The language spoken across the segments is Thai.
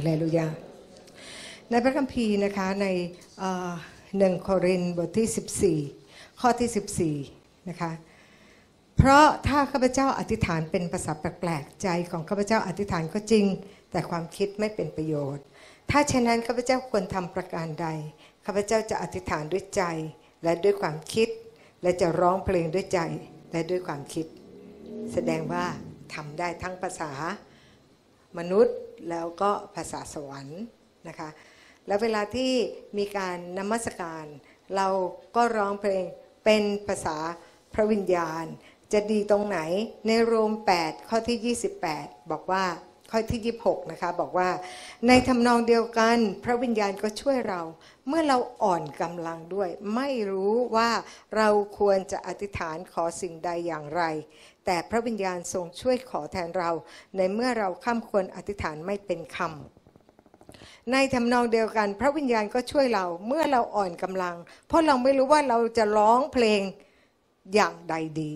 ฮาเลลูยา ในพระคัมภีร์นะคะในหนึ่งโครินบทที่ 14 ข้อที่ 14 นะคะ เพราะถ้าข้าพเจ้าอธิษฐานเป็นภาษาแปลกๆใจของข้าพเจ้าอธิษฐานก็จริง แต่ความคิดไม่เป็นประโยชน์ ถ้าเช่นนั้นข้าพเจ้าควรทำประการใดข้าพเจ้าจะอธิษฐานด้วยใจและด้วยความคิด และจะร้องเพลงด้วยใจและด้วยความคิด แสดงว่าทำได้ทั้งภาษา มนุษย์แล้วก็ภาษาสวรรค์นะคะแล้วเวลาที่มีการนมัสการ เราก็ร้องเพลงเป็นภาษาพระวิญญาณ จะดีตรงไหนในโรม 8 ข้อที่ 28 บอกว่าข้อที่ 26 นะคะ บอกว่า ในทำนองเดียวกันพระวิญญาณก็ช่วยเรา เมื่อเราอ่อนกำลังด้วย ไม่รู้ว่าเราควรจะอธิษฐานขอสิ่งใดอย่างไร แต่พระวิญญาณทรงช่วยขอแทนเรา ในเมื่อเราข้ามควรอธิษฐานไม่เป็นคำในทำนองเดียวกัน พระวิญญาณก็ช่วยเราเมื่อเราอ่อนกำลัง เพราะเราไม่รู้ว่าเราจะร้องเพลงอย่างใดดี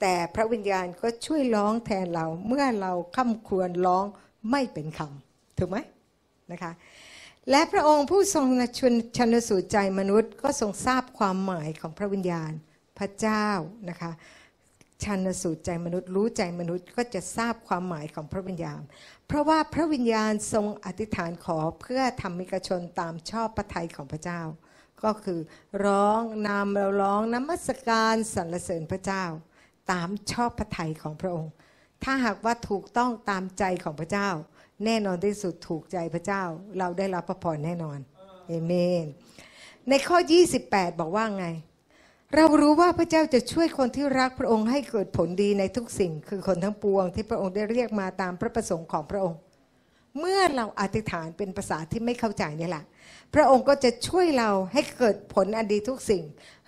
แต่พระวิญญาณก็ช่วยร้องแทนเราเมื่อเราข้าควรร้องไม่เป็นคำถูกไหมนะคะ และพระองค์ผู้ทรงชนชนสูตรใจมนุษย์ ก็ทรงทราบความหมายของพระวิญญาณพระเจ้านะคะ ชันสูตรใจมนุษย์รู้ใจมนุษย์ก็จะทราบความหมายของพระวิญญาณ เพราะว่าพระวิญญาณทรงอธิษฐานขอเพื่อทำมิกชนตามชอบพระทัยของพระเจ้า ก็คือร้องนามเราร้องนมัสการสรรเสริญพระเจ้า ตามชอบพระทัยของพระองค์ ถ้าหากว่าถูกต้องตามใจของพระเจ้า แน่นอนที่สุดถูกใจพระเจ้า เราได้รับพระพรแน่นอนเอเมน ในข้อ 28 บอกว่าไง เรารู้ว่าพระเจ้าจะช่วยคนที่รักพระองค์ให้เกิดผลดีในทุกสิ่ง คือคนทั้งปวงที่พระองค์ได้เรียกมาตามพระประสงค์ของพระองค์ เมื่อเราอธิษฐานเป็นภาษาที่ไม่เข้าใจนี่แหละ พระองค์ก็จะช่วยเราให้เกิดผลอันดีทุกสิ่ง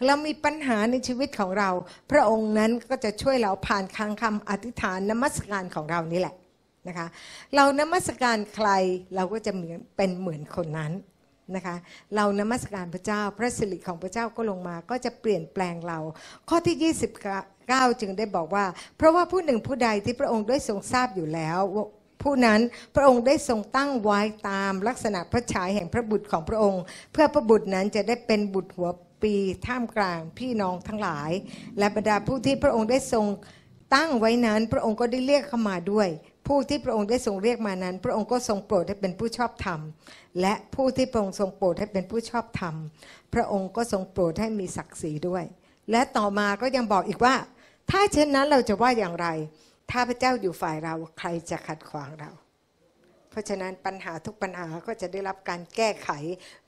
เรามีปัญหาในชีวิตของเรา พระองค์นั้นก็จะช่วยเราผ่านคางคำอธิษฐานนมัสการของเรานี่แหละนะคะ เรานมัสการใครเราก็จะเหมือนเป็นเหมือนคนนั้น นะคะ เรานมัสการพระเจ้าพระสิริของพระเจ้าก็ลงมาก็จะเปลี่ยนแปลงเรา ข้อที่ 29 จึงได้บอกว่า เพราะว่าผู้หนึ่งผู้ใดที่พระองค์ได้ทรงทราบอยู่แล้วผู้นั้นพระองค์ได้ทรงตั้งไว้ตามลักษณะพระฉายแห่งพระบุตรของพระองค์ เพื่อพระบุตรนั้นจะได้เป็นบุตรหัวปีท่ามกลางพี่น้องทั้งหลาย และบรรดาผู้ที่พระองค์ได้ทรงตั้งไว้นั้น พระองค์ก็ได้เรียกเข้ามาด้วย ผู้ที่พระองค์ได้ทรงเรียกมานั้น พระองค์ก็ทรงโปรดให้เป็นผู้ชอบธรรม และผู้ที่พระองค์ทรงโปรดให้เป็นผู้ชอบธรรม พระองค์ก็ทรงโปรดให้มีศักดิ์ศรีด้วย และต่อมาก็ยังบอกอีกว่า ถ้าเช่นนั้นเราจะว่าอย่างไร ถ้าพระเจ้าอยู่ฝ่ายเราใครจะขัดขวางเรา เพราะฉะนั้นปัญหาทุกปัญหาก็จะได้รับการแก้ไข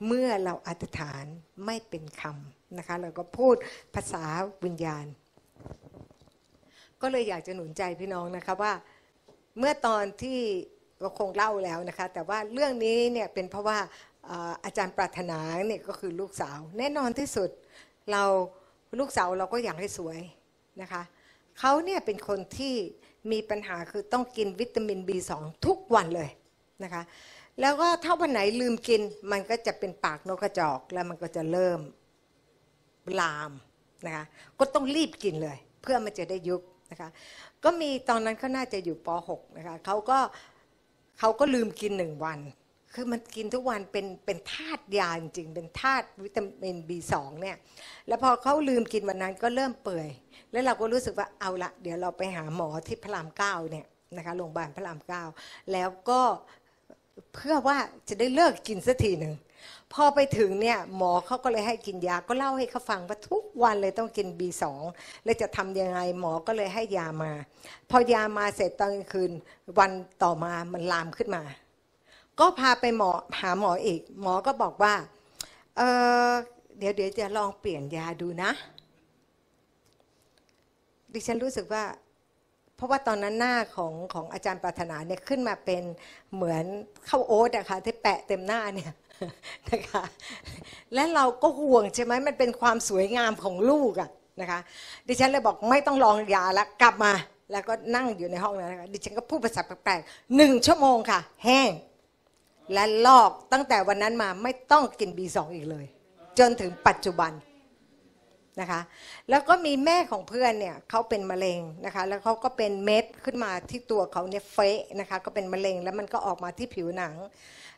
เมื่อเราอธิษฐานไม่เป็นคำนะคะเราก็พูดภาษาวิญญาณ ก็เลยอยากจะหนุนใจพี่น้องนะคะว่า เมื่อตอนที่ก็คงเล่าแล้วนะคะ แต่ว่าเรื่องนี้เนี่ยเป็นเพราะว่าอาจารย์ปรารถนาเนี่ยก็คือลูกสาว แน่นอนที่สุดเราลูกสาวเราก็อยากให้สวยนะคะเขาเนี่ยเป็นคนที่มีปัญหาคือต้องกินวิตามิน B2 ทุกวันเลยนะคะแล้วก็ถ้าวันไหนลืมกินมันก็จะเป็นปากนกกระจอกแล้วมันก็จะเริ่มลามนะคะก็ต้องรีบกินเลย เพื่อมันจะได้ยุบ นะคะก็มีตอนนั้นเขาน่าจะอยู่ป .6 นะคะเขาก็เขาก็ลืมกินหนึ่งวัน คือมันกินทุกวันเป็นเป็นธาตุยาจริง เป็นธาตุวิตามิน B2 เนี่ย แล้วพอเขาลืมกินวันนั้นก็เริ่มเปื่อย แล้วเราก็รู้สึกว่าเอาละเดี๋ยวเราไปหาหมอที่พระรามเก้าเนี่ยนะคะโรงพยาบาลพระรามเก้าแล้วก็เพื่อว่าจะได้เลิกกินสักทีหนึ่ง พอไปถึงเนี่ยหมอเขาก็เลยให้กินยาก็เล่าให้เขาฟังว่าทุกวันเลยต้องกิน B2 แล้วจะทำยังไงหมอก็เลยให้ยามา พอยามาเสร็จตอนกลางคืนวันต่อมามันลามขึ้นมา ก็พาไปหมอหาหมออีก หมอก็บอกว่าเออเดี๋ยวเดี๋ยวจะลองเปลี่ยนยาดูนะ ดิฉันรู้สึกว่า เพราะว่าตอนนั้นหน้าของของอาจารย์ปรารถนาเนี่ยขึ้นมาเป็นเหมือนข้าวโอ๊ตอะค่ะที่แปะเต็มหน้าเนี่ย นะคะ และเราก็ห่วงใช่ไหมมันเป็นความสวยงามของลูกอะนะคะ ดิฉันเลยบอกไม่ต้องลองยาแล้วกลับมา แล้วก็นั่งอยู่ในห้องนั้นนะคะดิฉันก็พูดภาษาแปลกๆหนึ่งชั่วโมงค่ะ แห้ง และลอกตั้งแต่วันนั้นมาไม่ต้องกินบีสองอีกเลย จนถึงปัจจุบันนะคะแล้วก็มีแม่ของเพื่อนเนี่ยเขาเป็นมะเร็งนะคะแล้วเขาก็เป็นเม็ดขึ้นมาที่ตัวเขาเนี่ยเฟะนะคะก็เป็นมะเร็งแล้วมันก็ออกมาที่ผิวหนัง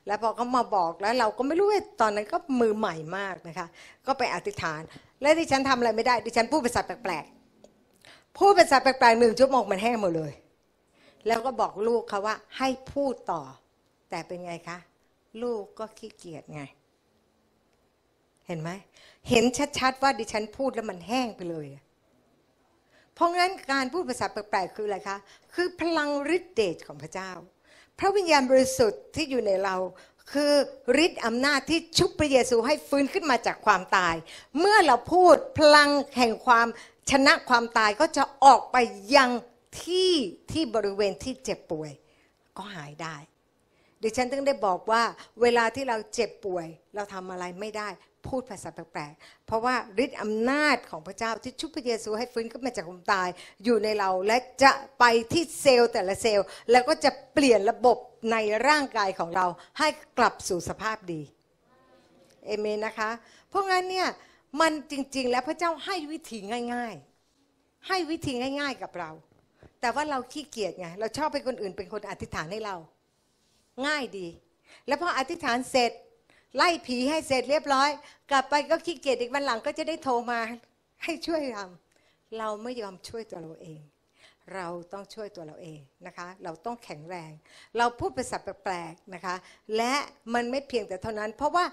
แล้วพอเขามาบอกแล้วเราก็ไม่รู้ว่าตอนนั้นก็มือใหม่มากนะคะ ก็ไปอธิษฐาน และดิฉันทำอะไรไม่ได้ ดิฉันพูดภาษาแปลกๆพูดภาษาแปลกๆหนึ่งชั่วโมงมันแห้งหมดเลย แล้วก็บอกลูกเขาว่าให้พูดต่อ แต่เป็นไงคะ ลูกก็ขี้เกียจไง เห็นไหมเห็นชัดๆว่าดิฉันพูดแล้วมันแห้งไปเลยเพราะงั้นการพูดภาษาแปลกๆคืออะไรคะ คือพลังฤทธิเดชของพระเจ้า พระวิญญาณบริสุทธิ์ที่อยู่ในเราคือฤทธิ์อำนาจที่ชุบพระเยซูให้ฟื้นขึ้นมาจากความตาย เมื่อเราพูดพลังแห่งความชนะความตายก็จะออกไปยังที่ที่บริเวณที่เจ็บป่วย ก็หายได้ ดิฉันถึงได้บอกว่าเวลาที่เราเจ็บป่วย เราทำอะไรไม่ได้พูดภาษาแปลกๆ เพราะว่าฤทธิ์อำนาจของพระเจ้าที่ชุบพระเยซูให้ฟื้นขึ้นมาจากความตาย อยู่ในเราและจะไปที่เซลล์แต่ละเซลล์ แล้วก็จะเปลี่ยนระบบในร่างกายของเราให้กลับสู่สภาพดีเอเมนนะคะ เพราะงั้นเนี่ยมันจริงๆ แล้วพระเจ้าให้วิธีง่าย ๆ ให้วิธีง่าย ๆ กับเรา แต่ว่าเราขี้เกียจไงเราชอบให้คนอื่นเป็นคนอธิษฐานให้เรา ง่ายดี แล้วพออธิษฐานเสร็จ ไล่ผีให้เสร็จเรียบร้อย กลับไปก็ขี้เกียจอีกวันหลังก็จะได้โทรมาให้ช่วยทำเราไม่ยอมช่วยตัวเราเอง เราต้องช่วยตัวเราเองนะคะ เราต้องแข็งแรง เราพูดภาษาแปลกๆนะคะ และมันไม่เพียงแต่เท่านั้น เพราะว่า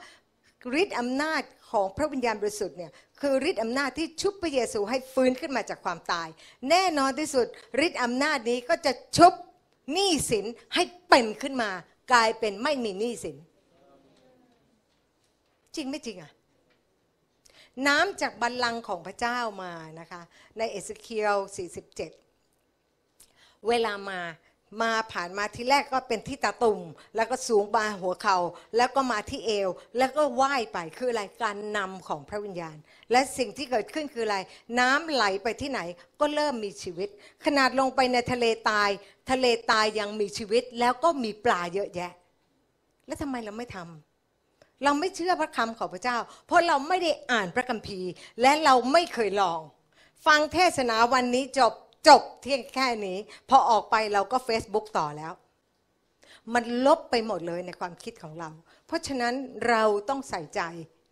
ฤทธิ์อำนาจของพระวิญญาณบริสุทธิ์เนี่ยคือฤทธิ์อำนาจที่ชุบพระเยซูให้ฟื้นขึ้นมาจากความตาย แน่นอนที่สุดฤทธิ์อำนาจนี้ก็จะชุบ หนี้สินให้เป็นขึ้นมา กลายเป็นไม่มีหนี้สิน จริงไม่จริงอะน้ำจากบัลลังก์ของพระเจ้ามานะคะ ในเอสเคียล47 เวลามา มาผ่านมาที่แรกก็เป็นที่ตาตุ่ม แล้วก็สูงบาหัวเขา่าแล้วก็มาที่เอว แล้วก็ว่ายไปคืออะไรการนำของพระวิญญาณ และสิ่งที่เกิดขึ้นคืออะไร น้ำไหลไปที่ไหนก็เริ่มมีชีวิต ขนาดลงไปในทะเลตาย ทะเลตายยังมีชีวิต แล้วก็มีปลาเยอะแยะ แล้วทำไมเราไม่ทำเราไม่เชื่อพระคำของพระเจ้า เพราะเราไม่ได้อ่านพระคัมภีร์ และเราไม่เคยลอง ฟังเทศนาวันนี้จบ จบเที่ยงแค่นี้ พอออกไปเราก็ Facebook ต่อแล้ว มันลบไปหมดเลยในความคิดของเรา เพราะฉะนั้นเราต้องใส่ใจ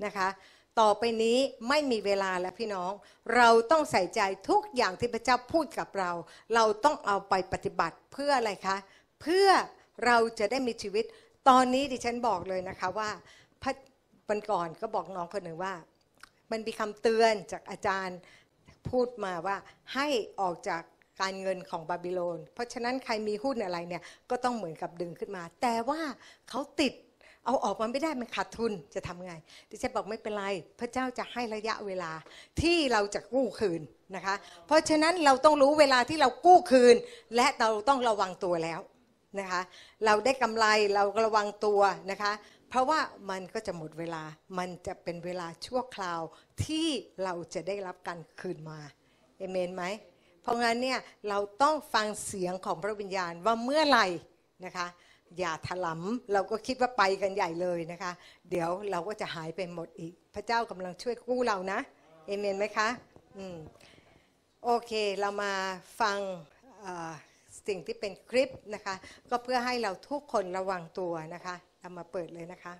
นะคะ ต่อไปนี้ไม่มีเวลาแล้วพี่น้อง เราต้องใส่ใจทุกอย่างที่พระเจ้าพูดกับเรา เราต้องเอาไปปฏิบัติเพื่ออะไรคะ เพื่อเราจะได้มีชีวิต ตอนนี้ดิฉันบอกเลยนะคะว่าพระวันก่อนก็บอกน้องคนหนึ่งว่า มันมีคำเตือนจากอาจารย์ พูดมาว่าให้ออกจากการเงินของบาบิโลน เพราะฉะนั้นใครมีหุ้นอะไรเนี่ยก็ต้องเหมือนกับดึงขึ้นมา แต่ว่าเขาติดเอาออกมาไม่ได้มันขาดทุนจะทำไง ดิฉันบอกไม่เป็นไร พระเจ้าจะให้ระยะเวลาที่เราจะกู้คืนนะคะ เพราะฉะนั้นเราต้องรู้เวลาที่เรากู้คืน และเราต้องระวังตัวแล้วนะคะ เราได้กำไรเราระวังตัวนะคะ เพราะว่ามันก็จะหมดเวลา มันจะเป็นเวลาชั่วคราวที่เราจะได้รับการคืนมาเอเมนไหม เพราะงั้นเนี่ยเราต้องฟังเสียงของพระวิญญาณว่าเมื่อไหร่นะคะ อย่าถลำเราก็คิดว่าไปกันใหญ่เลยนะคะ เดี๋ยวเราก็จะหายไปหมดอีก พระเจ้ากำลังช่วยกู้เรานะเอเมนไหมคะอืมโอเคเรามาฟังสิ่งที่เป็นคลิปนะคะ ก็เพื่อให้เราทุกคนระวังตัวนะคะ เอามาเปิดเลยนะคะ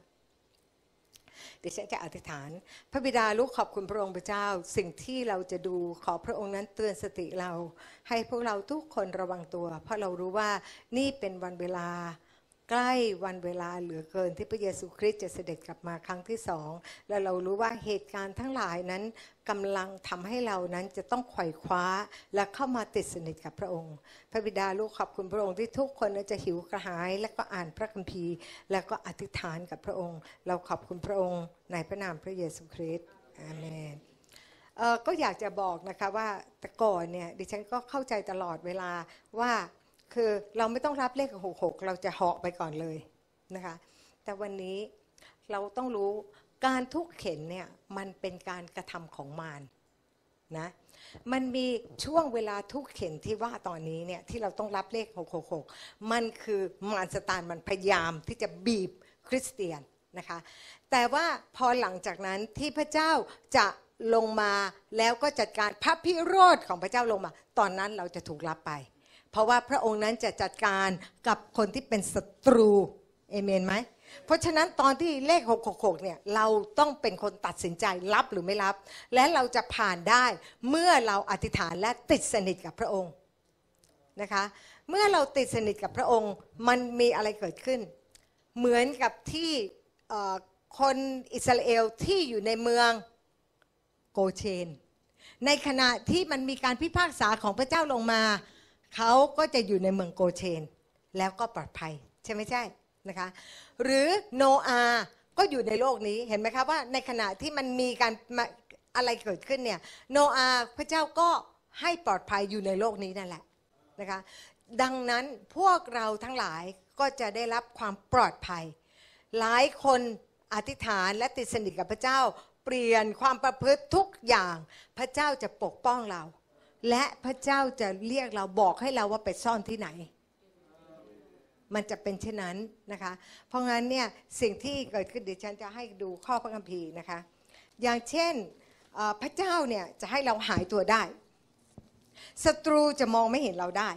เดี๋ยวฉันจะอธิษฐาน พระบิดาลูกขอบคุณพระองค์พระเจ้า สิ่งที่เราจะดูขอพระองค์นั้นเตือนสติเรา ให้พวกเราทุกคนระวังตัว เพราะเรารู้ว่านี่เป็นวันเวลา ใกล้วันเวลาเหลือเกินที่พระเยซูคริสต์จะเสด็จกลับมาครั้งที่สองและเรารู้ว่าเหตุการณ์ทั้งหลายนั้นกำลังทำให้เรานั้นจะต้องไขว่คว้าและเข้ามาติดสนิทกับพระองค์ พระบิดาลูกขอบคุณพระองค์ที่ทุกคนจะหิวกระหาย และก็อ่านพระคัมภีร์ และก็อธิษฐานกับพระองค์ เราขอบคุณพระองค์ในพระนามพระเยซูคริสต์อาเมนก็อยากจะบอกนะคะว่าแต่ก่อนเนี่ยดิฉันก็เข้าใจตลอดเวลาว่า คือเราไม่ต้องรับเลขหกหกเราจะเหาะไปก่อนเลยนะคะ แต่วันนี้เราต้องรู้การทุกเข็นเนี่ยมันเป็นการกระทำของมารนะมันมีช่วงเวลาทุกเข็นที่ว่าตอนนี้เนี่ยที่เราต้องรับเลข 666 มันคือมารสตานมันพยายามที่จะบีบคริสเตียนนะคะ แต่ว่าพอหลังจากนั้นที่พระเจ้าจะลงมาแล้วก็จัดการพระพิโรธของพระเจ้าลงมา ตอนนั้นเราจะถูกรับไป เพราะว่าพระองค์นั้นจะจัดการกับคนที่เป็นศัตรูเอเมนไหมเพราะฉะนั้นตอนที่เลข 666 เนี่ยเราต้องเป็นคนตัดสินใจรับหรือไม่รับ และเราจะผ่านได้เมื่อเราอธิษฐานและติดสนิทกับพระองค์นะคะเมื่อเราติดสนิทกับพระองค์มันมีอะไรเกิดขึ้น เหมือนกับที่คนอิสราเอลที่อยู่ในเมืองโกเชน ในขณะที่มันมีการพิพากษาของพระเจ้าลงมา เขาก็จะอยู่ในเมืองโกเชน แล้วก็ปลอดภัย ใช่ไหมใช่นะคะหรือโนอาห์ก็อยู่ในโลกนี้เห็นไหมคะว่าในขณะที่มันมีการอะไรเกิดขึ้นเนี่ยโนอาห์พระเจ้าก็ให้ปลอดภัยอยู่ในโลกนี้นั่นแหละนะคะดังนั้นพวกเราทั้งหลายก็จะได้รับความปลอดภัย หลายคนอธิษฐานและติดสนิทกับพระเจ้า เปลี่ยนความประพฤติทุกอย่าง พระเจ้าจะปกป้องเรา และพระเจ้าจะเรียกเราบอกให้เราว่าไปซ่อนที่ไหน มันจะเป็นเช่นนั้นนะคะ เพราะงั้นเนี่ยสิ่งที่เกิดขึ้นเดี๋ยวฉันจะให้ดูข้อพระคัมภีร์นะคะ อย่างเช่นพระเจ้าเนี่ยจะให้เราหายตัวได้ศัตรูจะมองไม่เห็นเราได้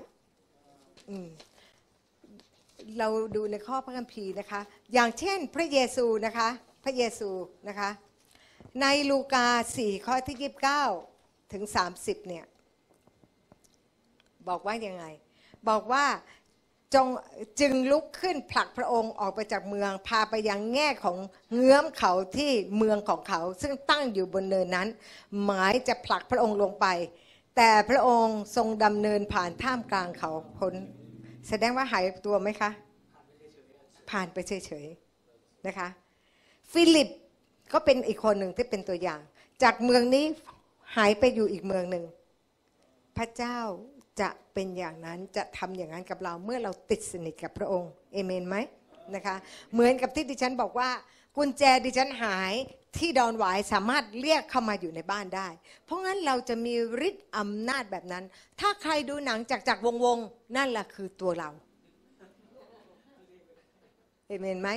เราดูในข้อพระคัมภีร์นะคะ อย่างเช่นพระเยซูนะคะ พระเยซูนะคะ ในลูกา 4 ข้อที่ 29 ถึง 30 เนี่ย บอกว่ายังไง บอกว่าจงจึงลุกขึ้นผลักพระองค์ออกไปจากเมือง พาไปยังแง่ของเงื้อมเขาที่เมืองของเขา ซึ่งตั้งอยู่บนเนินนั้น หมายจะผลักพระองค์ลงไป แต่พระองค์ทรงดำเนินผ่านท่ามกลางเขาพ้นแสดงว่าหายตัวไหมคะ ผ่านไปเฉยๆนะคะ ฟิลิปก็เป็นอีกคนหนึ่งที่เป็นตัวอย่าง จากเมืองนี้หายไปอยู่อีกเมืองหนึ่งพระเจ้า จะเป็นอย่างนั้นจะทำอย่างนั้นกับเราเมื่อเราติดสนิทกับพระองค์เอเมนไหมนะคะเหมือนกับที่ดิฉันบอกว่ากุญแจดิฉันหายที่ดอนหวายสามารถเรียกเข้ามาอยู่ในบ้านได้ เพราะงั้นเราจะมีฤทธิ์อำนาจแบบนั้น ถ้าใครดูหนังจากจากวงวงๆนั่นแหละคือตัวเราเอเมนไหม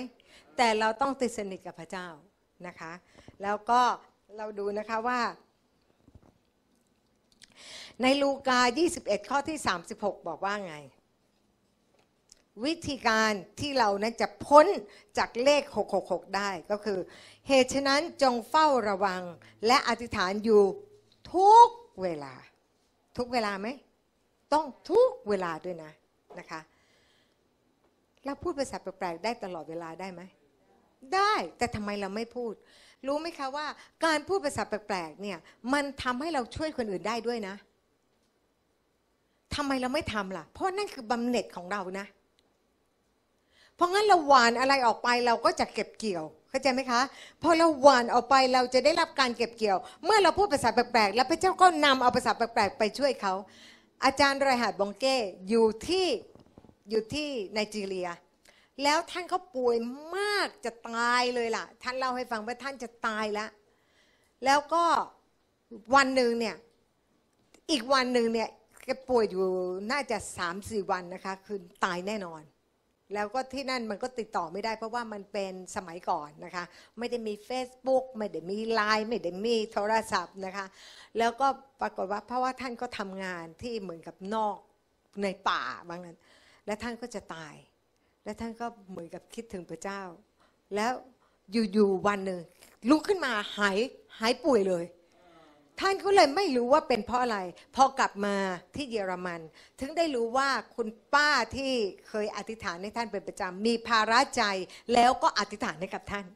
แต่เราต้องติดสนิทกับพระเจ้านะคะ แล้วก็เราดูนะคะว่า ในลูกา 21 ข้อที่ 36 บอกว่าไง วิธีการที่เรานั้นจะพ้นจากเลข 666 ได้ก็คือ เหตุฉะนั้นจงเฝ้าระวังและอธิษฐานอยู่ทุกเวลา ทุกเวลาไหม ต้องทุกเวลาด้วยนะนะคะเราพูดภาษาแปลกๆได้ตลอดเวลาได้ไหม ได้แต่ทำไมเราไม่พูด รู้ไหมคะว่า การพูดภาษาแปลกๆเนี่ย มันทำให้เราช่วยคนอื่นได้ด้วยนะทำไมเราไม่ทำล่ะ เพราะนั่นคือบำเหน็จของเรานะเพราะงั้นเราหวานอะไรออกไปเราก็จะเก็บเกี่ยวเข้าใจไหมคะพอเราหวานออกไปเราจะได้รับการเก็บเกี่ยว เมื่อเราพูดภาษาแปลกๆแล้วพระเจ้าก็นำเอาภาษาแปลกๆไปช่วยเขาอาจารย์ไรหัดบองเก้อยู่ที่อยู่ที่ไนจีเรีย แล้วท่านเขาป่วยมากจะตายเลยล่ะ ท่านเล่าให้ฟังว่าท่านจะตายแล้ว แล้วก็วันหนึ่งเนี่ย อีกวันหนึ่งเนี่ยแกป่วยอยู่น่าจะสามสี่วันนะคะ คือตายแน่นอน แล้วก็ที่นั่นมันก็ติดต่อไม่ได้ เพราะว่ามันเป็นสมัยก่อนนะคะ ไม่ได้มี Facebook ไม่ได้มีไลน์ไม่ได้มีโทรศัพท์นะคะ แล้วก็ปรากฏว่าเพราะว่าท่านก็ทำงานที่เหมือนกับนอกในป่าบางนั้น และท่านก็จะตาย และท่านก็เหมือนกับคิดถึงพระเจ้า แล้วอยู่ๆวันหนึ่งลุกขึ้นมาหายหายป่วยเลย ท่านก็เลยไม่รู้ว่าเป็นเพราะอะไร พอกลับมาที่เยอรมัน ถึงได้รู้ว่าคุณป้าที่เคยอธิษฐานให้ท่านเป็นประจำมีภาระใจแล้วก็อธิษฐานให้กับท่าน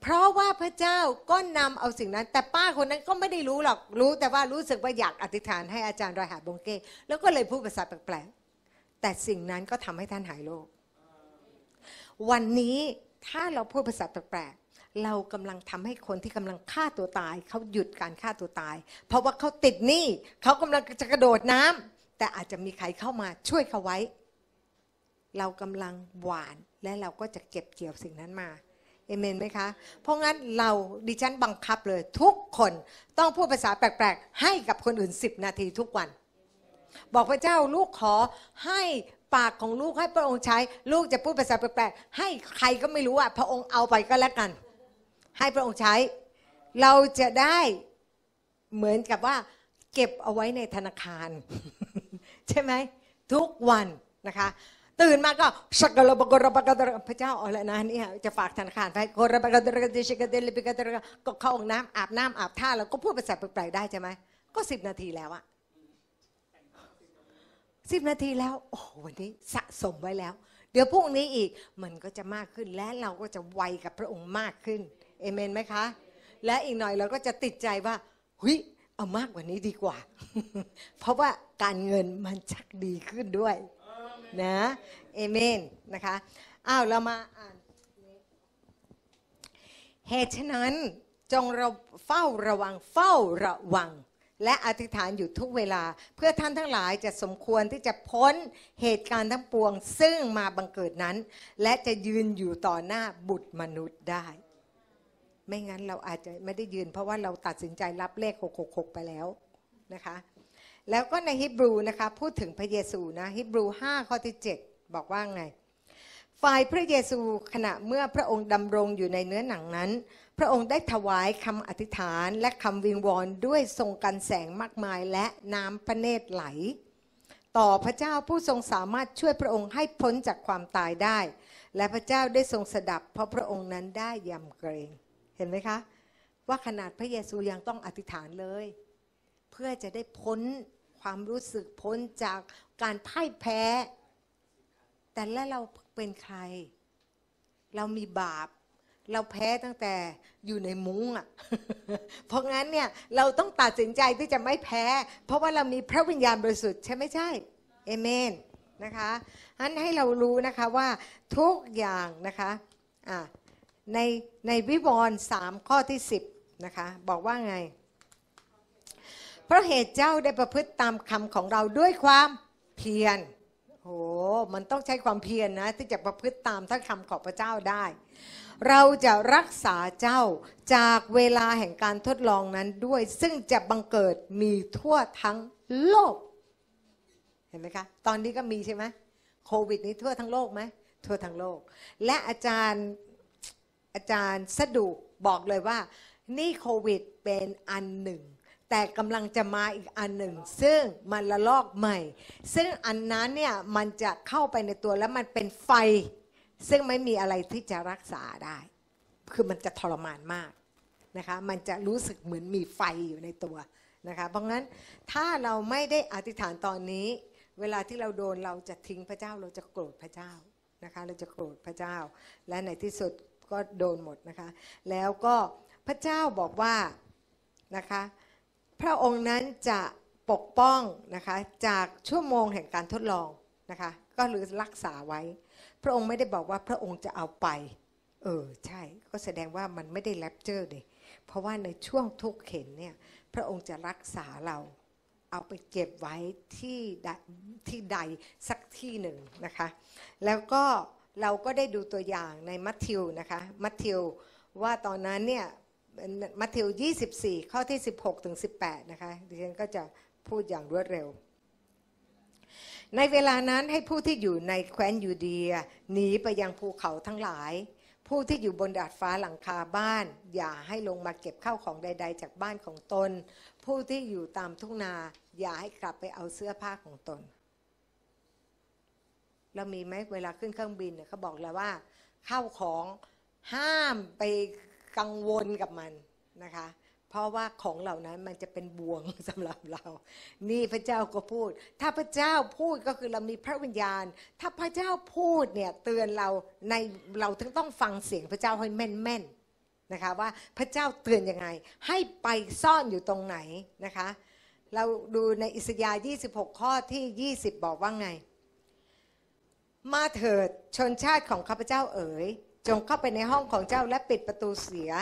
เพราะว่าพระเจ้าก็นำเอาสิ่งนั้น แต่ป้าคนนั้นก็ไม่ได้รู้หรอกรู้แต่ว่ารู้สึกว่าอยากอธิษฐานให้อาจารย์รอยหาบงเก้แล้วก็เลยพูดภาษาแปลก แต่สิ่งนั้นก็ทำให้ท่านหายโรค วันนี้ถ้าเราพูดภาษาแปลกๆ เรากำลังทำให้คนที่กำลังฆ่าตัวตาย เขาหยุดการฆ่าตัวตาย เพราะว่าเขาติดหนี้เขากำลังจะกระโดดน้ำแต่อาจจะมีใครเข้ามาช่วยเขาไว้ เรากำลังหวานและเราก็จะเก็บเกี่ยวสิ่งนั้นมาเอเมนไหมคะ เพราะงั้นเราดิฉันบังคับเลย ทุกคนต้องพูดภาษาแปลกๆ ให้กับคนอื่น 10 นาทีทุกวัน บอกพระเจ้าลูกขอให้ปากของลูกให้พระองค์ใช้ ลูกจะพูดภาษาแปลกๆให้ใครก็ไม่รู้อะพระองค์เอาไปก็แล้วกัน ให้พระองค์ใช้ เราจะได้เหมือนกับว่า เก็บเอาไว้ในธนาคาร ใช่ไหมทุกวันนะคะตื่นมาก็สักกะระบกระบกระพระเจ้าเอาละนะเนี่ยจะฝากธนาคารไปกระบกระดิชกระเดลิปิกระก็เข้าห้องน้ำอาบน้ำอาบท่าแล้วก็พูดภาษาแปลกๆได้ใช่ไหมก็สิบนาทีแล้วอะ สิบนาทีแล้ว โอ้วันนี้สะสมไว้แล้ว เดี๋ยวพรุ่งนี้อีกมันก็จะมากขึ้นและเราก็จะไวกับพระองค์มากขึ้นเอเมนไหมคะ และอีกหน่อยเราก็จะติดใจว่าหุยเอามากกว่านี้ดีกว่า เพราะว่าการเงินมันชักดีขึ้นด้วยนะเอเมนนะคะอ้าวเรามาอ่านเหตุฉะนั้นจงเราเฝ้าระวังเฝ้าระวัง และอธิษฐานอยู่ทุกเวลา เพื่อท่านทั้งหลายจะสมควรที่จะพ้นเหตุการณ์ทั้งปวง ซึ่งมาบังเกิดนั้น และจะยืนอยู่ต่อหน้าบุตรมนุษย์ได้ ไม่งั้นเราอาจจะไม่ได้ยืน เพราะว่าเราตัดสินใจรับเลข 666 ไปแล้วนะคะ แล้วก็ในฮิบรูนะคะพูดถึงพระเยซูนะฮิบรู 5 ข้อที่ 7 บอกว่าไง ฝ่ายพระเยซูขณะเมื่อพระองค์ดำรงอยู่ในเนื้อหนังนั้น พระองค์ได้ถวายคำอธิษฐานและคำวิงวอนด้วยทรงกันแสงมากมายและน้ำพระเนตรไหล ต่อพระเจ้าผู้ทรงสามารถช่วยพระองค์ให้พ้นจากความตายได้ และพระเจ้าได้ทรงสดับ เพราะพระองค์นั้นได้ยำเกรงเห็นไหมคะ ว่าขนาดพระเยซูยังต้องอธิษฐานเลย เพื่อจะได้พ้นความรู้สึกพ้นจากการพ่ายแพ้ แต่แล้วเราเป็นใคร เรามีบาป เราแพ้ตั้งแต่อยู่ในมุ้งอะ เพราะงั้นเนี่ยเราต้องตัดสินใจที่จะไม่แพ้ เพราะว่าเรามีพระวิญญาณบริสุทธิ์ใช่ไม่ใช่ เอเมนนะคะอันให้เรารู้นะคะว่าทุกอย่างนะคะะในในวิวรณ์สามข้อที่สิบนะคะบอกว่าไง เพราะเหตุเจ้าได้ประพฤติตามคำของเราด้วยความเพียรโอ้มันต้องใช้ความเพียรนนะที่จะประพฤติตามถ้าคำของพระเจ้าได้ เราจะรักษาเจ้าจากเวลาแห่งการทดลองนั้นด้วย ซึ่งจะบังเกิดมีทั่วทั้งโลก เห็นไหมคะ ตอนนี้ก็มีใช่ไหมโควิดนี้ทั่วทั้งโลกไหมทั่วทั้งโลก และอาจารย์อาจารย์สดุบอกเลยว่า นี่โควิดเป็นอันหนึ่งแต่กำลังจะมาอีกอันหนึ่ง ซึ่งมันละลอกใหม่ ซึ่งอันนั้นเนี่ยมันจะเข้าไปในตัวแล้วมันเป็นไฟ ซึ่งไม่มีอะไรที่จะรักษาได้ คือมันจะทรมานมากนะคะ มันจะรู้สึกเหมือนมีไฟอยู่ในตัวนะคะ เพราะงั้นถ้าเราไม่ได้อธิษฐานตอนนี้ เวลาที่เราโดนเราจะทิ้งพระเจ้าเราจะโกรธพระเจ้านะคะ เราจะโกรธพระเจ้า และในที่สุดก็โดนหมดนะคะ แล้วก็พระเจ้าบอกว่านะคะ พระองค์นั้นจะปกป้องนะคะจากชั่วโมงแห่งการทดลองนะคะ ก็หรือรักษาไว้ ระองค์ไม่ได้บอกว่าพระองค์จะเอาไป เออใช่ ก็แสดงว่ามันไม่ได้แรปเจอร์เลยเพราะว่าในช่วงทุกเข็นเนี่ยพระองค์จะรักษาเรา เอาไปเก็บไว้ที่ใดที่ใดสักที่หนึ่งนะคะ แล้วก็เราก็ได้ดูตัวอย่างในมัทธิวนะคะมัทธิวว่าตอนนั้นเนี่ยมัทธิว 24 ข้อที่ 16 ถึง 18 นะคะดิฉันก็จะพูดอย่างรวดเร็ว ในเวลานั้นให้ผู้ที่อยู่ในแคว้นยูเดียหนีไปยังภูเขาทั้งหลาย ผู้ที่อยู่บนดาดฟ้าหลังคาบ้าน อย่าให้ลงมาเก็บข้าวของใด ๆ จากบ้านของตน ผู้ที่อยู่ตามทุ่งนาอย่าให้กลับไปเอาเสื้อผ้าของตนเรามีไหมเวลาขึ้นเครื่องบินเขาบอกแล้วว่าข้าวของห้ามไปกังวลกับมันนะคะ ราะว่าของเหล่านั้นมันจะเป็นบ่วงสำหรับเรา นี่พระเจ้าก็พูด ถ้าพระเจ้าพูดก็คือเรามีพระวิญญาณ ถ้าพระเจ้าพูดเนี่ยเตือนเราในเราถึงต้องฟังเสียงพระเจ้าให้แม่นๆนะคะว่าพระเจ้าเตือนยังไง ให้ไปซ่อนอยู่ตรงไหนนะคะ เราดูในอิสยาห์26 ข้อที่ 20 บอกว่าไง มาเถิดชนชาติของข้าพเจ้าเอ๋ยจงเข้าไปในห้องของเจ้าและปิดประตูเสีย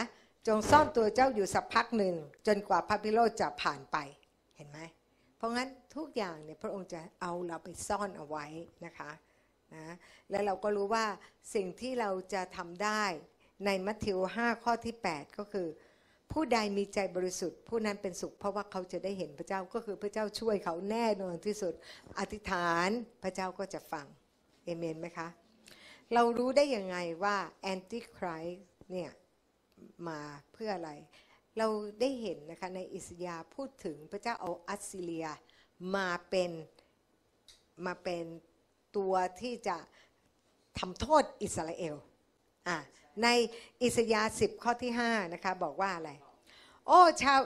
จงซ่อนตัวเจ้าอยู่สักพักหนึ่ง จนกว่าพระพิโรธจะผ่านไปเห็นไหมเพราะงั้นทุกอย่างเนี่ยพระองค์จะเอาเราไปซ่อนเอาไว้นะคะนะและเราก็รู้ว่าสิ่งที่เราจะทำได้ในมัทธิว 5 ข้อที่ 8 ก็คือ ผู้ใดมีใจบริสุทธิ์ ผู้นั้นเป็นสุข เพราะว่าเขาจะได้เห็นพระเจ้าก็คือพระเจ้าช่วยเขาแน่นอนที่สุด อธิษฐานพระเจ้าก็จะฟังเอเมนไหมคะ เรารู้ได้ยังไงว่าแอนติคริสเนี่ย มาเพื่ออะไร เราได้เห็นนะคะในอิสยาพูดถึงพระเจ้าเอาอัสซีเรียมาเป็นมาเป็นตัวที่จะทำโทษอิสราเอลอะในอิสยาห์สิบข้อที่ 5 นะคะ บอกว่าอะไร โอ้ชาว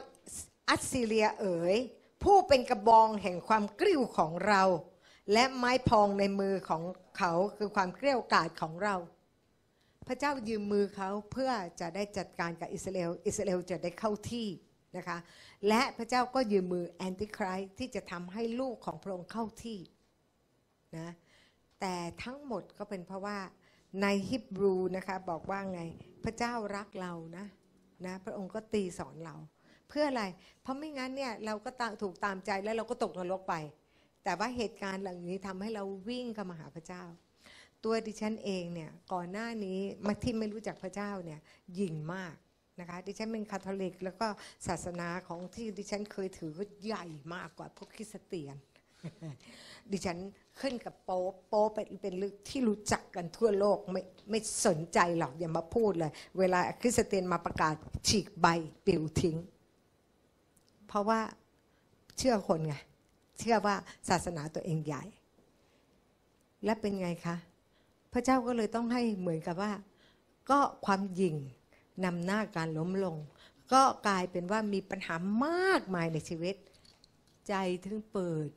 อัสซีเรียเอ๋ย ผู้เป็นกระบองแห่งความกริ้วของเรา และไม้พองในมือของเขาคือความเกลี้ยกล่อมของเรา พระเจ้ายืมมือเขาเพื่อจะได้จัดการกับอิสราเอลอิสราเอลจะได้เข้าที่นะคะและพระเจ้าก็ยืมมือแอนติครายที่จะทำให้ลูกของพระองค์เข้าที่นะแต่ทั้งหมดก็เป็นเพราะว่าในฮิบรูนะคะบอกว่าไงพระเจ้ารักเรานะนะพระองค์ก็ตีสอนเรา เพื่ออะไร เพราะไม่งั้นเนี่ยเราก็ถูกตามใจแล้วเราก็ตกนรกไป แต่ว่าเหตุการณ์เหล่านี้ทำให้เราวิ่งเข้ามาหาพระเจ้า ตัวดิฉันเองเนี่ยก่อนหน้านี้มาที่ไม่รู้จักพระเจ้าเนี่ยยิ่งมากนะคะดิฉันเป็นคาทอลิก แล้วก็ศาสนาของที่ดิฉันเคยถือก็ใหญ่มากกว่าพวกคริสเตียน ดิฉันขึ้นกับโป๊โป๊ปเป็นเป็นเรื่องที่รู้จักกันทั่วโลกไม่ไม่สนใจหรอกอย่ามาพูดเลย เวลาคริสเตียนมาประกาศฉีกใบปิวทิ้ง เพราะว่าเชื่อคนไง เชื่อว่าศาสนาตัวเองใหญ่ และเป็นไงคะ พระเจ้าก็เลยต้องให้เหมือนกับว่า ก็ความยิ่งนำหน้าการล้มลง ก็กลายเป็นว่ามีปัญหามากมายในชีวิต ใจถึงเปิด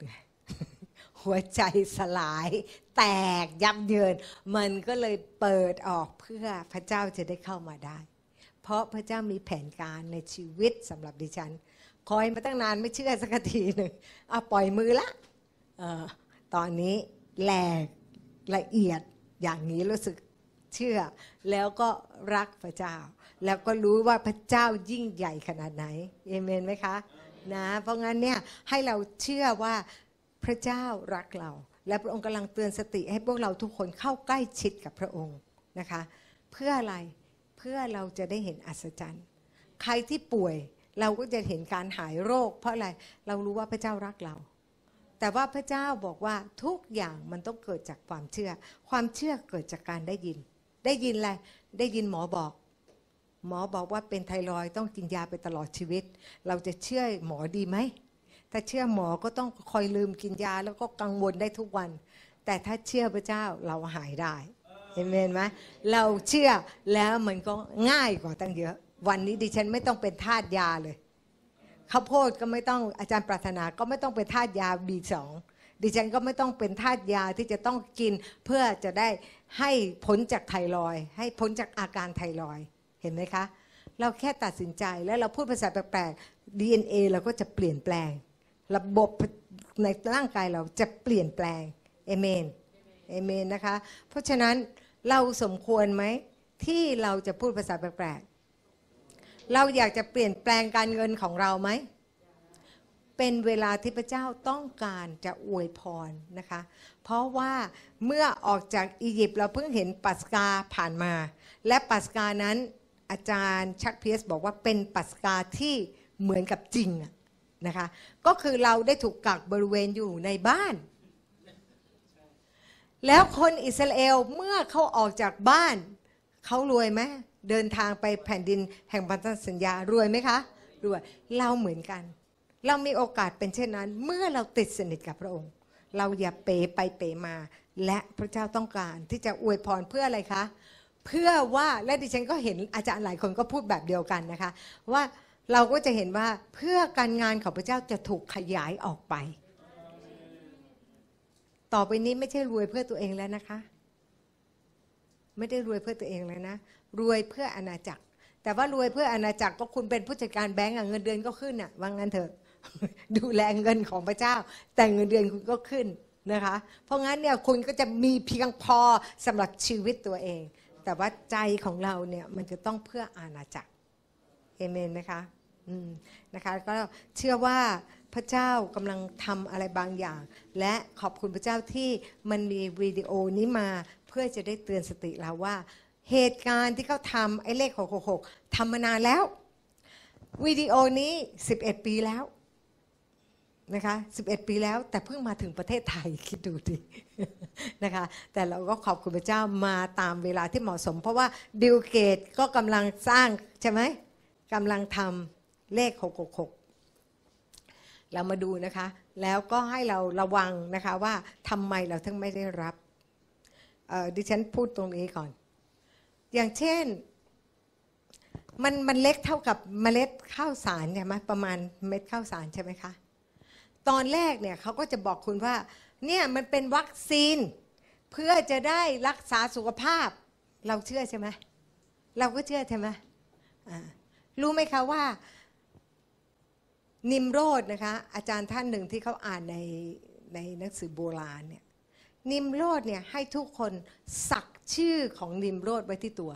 หัวใจสลาย แตกยับเยิน มันก็เลยเปิดออกเพื่อพระเจ้าจะได้เข้ามาได้ เพราะพระเจ้ามีแผนการในชีวิตสำหรับดิฉัน คอยมาตั้งนานไม่เชื่อสักทีหนึ่งเอาปล่อยมือละออตอนนี้แหลกละเอียด อย่างนี้รู้สึกเชื่อ แล้วก็รักพระเจ้า แล้วก็รู้ว่าพระเจ้ายิ่งใหญ่ขนาดไหนเอเมนไหมคะนะเพราะงั้นเนี่ยให้เราเชื่อว่าพระเจ้ารักเรา และพระองค์กำลังเตือนสติให้พวกเราทุกคนเข้าใกล้ชิดกับพระองค์นะคะ เพื่ออะไรเพื่อเราจะได้เห็นอัศจรรย์ ใครที่ป่วยเราก็จะเห็นการหายโรค เพราะอะไรเรารู้ว่าพระเจ้ารักเรา แต่ว่าพระเจ้าบอกว่าทุกอย่างมันต้องเกิดจากความเชื่อ ความเชื่อเกิดจากการได้ยิน ได้ยินอะไร ได้ยินหมอบอก หมอบอกว่าเป็นไทรอยต้องกินยาไปตลอดชีวิต เราจะเชื่อหมอดีไหม ถ้าเชื่อหมอก็ต้องคอยลืมกินยาแล้วก็กังวลได้ทุกวัน แต่ถ้าเชื่อพระเจ้าเราหายได้เห็นไหมเราเชื่อแล้วมันก็ง่ายกว่าตั้งเยอะ วันนี้ดิฉันไม่ต้องเป็นทาสยาเลย ข้าวโพดก็ไม่ต้องอาจารย์ปรารถนาก็ไม่ต้องเป็นทาสยาบีสองดิฉันก็ไม่ต้องเป็นทาสยาที่จะต้องกินเพื่อจะได้ให้พ้นจากไทรอยให้พ้นจากอาการไทรอยเห็นไหมคะ เราแค่ตัดสินใจแล้วเราพูดภาษาแปลกๆ DNA เราก็จะเปลี่ยนแปลง ระบบในร่างกายเราจะเปลี่ยนแปลงเอเมนเอเมนนะคะ เพราะฉะนั้นเราสมควรไหมที่เราจะพูดภาษาแปลก เราอยากจะเปลี่ยนแปลงการเงินของเราไหม เป็นเวลาที่พระเจ้าต้องการจะอวยพรนะคะ เพราะว่าเมื่อออกจากอียิปต์เราเพิ่งเห็นปัสกาผ่านมา และปัสกานั้นอาจารย์ชักเพียสบอกว่าเป็นปัสกาที่เหมือนกับจริงนะคะ ก็คือเราได้ถูกกักบริเวณอยู่ในบ้าน แล้วคนอิสราเอลเมื่อเขาออกจากบ้าน เขารวยไหม เดินทางไปแผ่นดินแห่งพันธสัญญารวยไหมคะรวยเราเหมือนกัน เรามีโอกาสเป็นเช่นนั้น เมื่อเราติดสนิทกับพระองค์ เราอย่าเป๋ไปเป๋มา และพระเจ้าต้องการที่จะอวยพรเพื่ออะไรคะ เพื่อว่าและดิฉันก็เห็นอาจารย์หลายคนก็พูดแบบเดียวกันนะคะ ว่าเราก็จะเห็นว่าเพื่อการงานของพระเจ้าจะถูกขยายออกไป ต่อไปนี้ไม่ใช่รวยเพื่อตัวเองแล้วนะคะ ไม่ได้รวยเพื่อตัวเองแล้วนะ รวยเพื่ออาณาจักร แต่ว่ารวยเพื่ออาณาจักรก็คุณเป็นผู้จัดการแบงก์อะเงินเดือนก็ขึ้นอะว่างั้นเถอะดูแลเงินของพระเจ้า แต่เงินเดือนคุณก็ขึ้นนะคะ เพราะงั้นเนี่ยคุณก็จะมีเพียงพอสำหรับชีวิตตัวเอง แต่ว่าใจของเราเนี่ยมันจะต้องเพื่ออาณาจักรเอเมนไหมคะอืมนะคะก็เชื่อว่าพระเจ้ากำลังทำอะไรบางอย่าง และขอบคุณพระเจ้าที่มันมีวิดีโอนี้มาเพื่อจะได้เตือนสติเราว่า เหตุการณ์ที่เขาทำไอ้เลข 666ทำมานานแล้ว วิดีโอนี้ 11 ปีแล้วนะคะ11 ปีแล้วแต่เพิ่งมาถึงประเทศไทยคิดดูดินะคะแต่เราก็ขอบคุณพระเจ้ามาตามเวลาที่เหมาะสม เพราะว่าดิวเกตก็กำลังสร้างใช่ไหมกำลังทำเลข 666 เรามาดูนะคะ แล้วก็ให้เราระวังนะคะว่าทำไมเราถึงไม่ได้รับดิฉันพูดตรงนี้ก่อน อย่างเช่น มันมันเล็กเท่ากับเมล็ดข้าวสารใช่ไหมประมาณเม็ดข้าวสารใช่ไหมคะ ตอนแรกเนี่ยเขาก็จะบอกคุณว่า เนี่ยมันเป็นวัคซีน เพื่อจะได้รักษาสุขภาพ เราเชื่อใช่ไหมเราก็เชื่อใช่ไหมรู้ไหมคะว่านิมโรดนะคะ อาจารย์ท่านหนึ่งที่เขาอ่านในในหนังสือโบราณเนี่ย นิมโรดเนี่ยให้ทุกคนสักชื่อของนิมโรดไว้ที่ตัว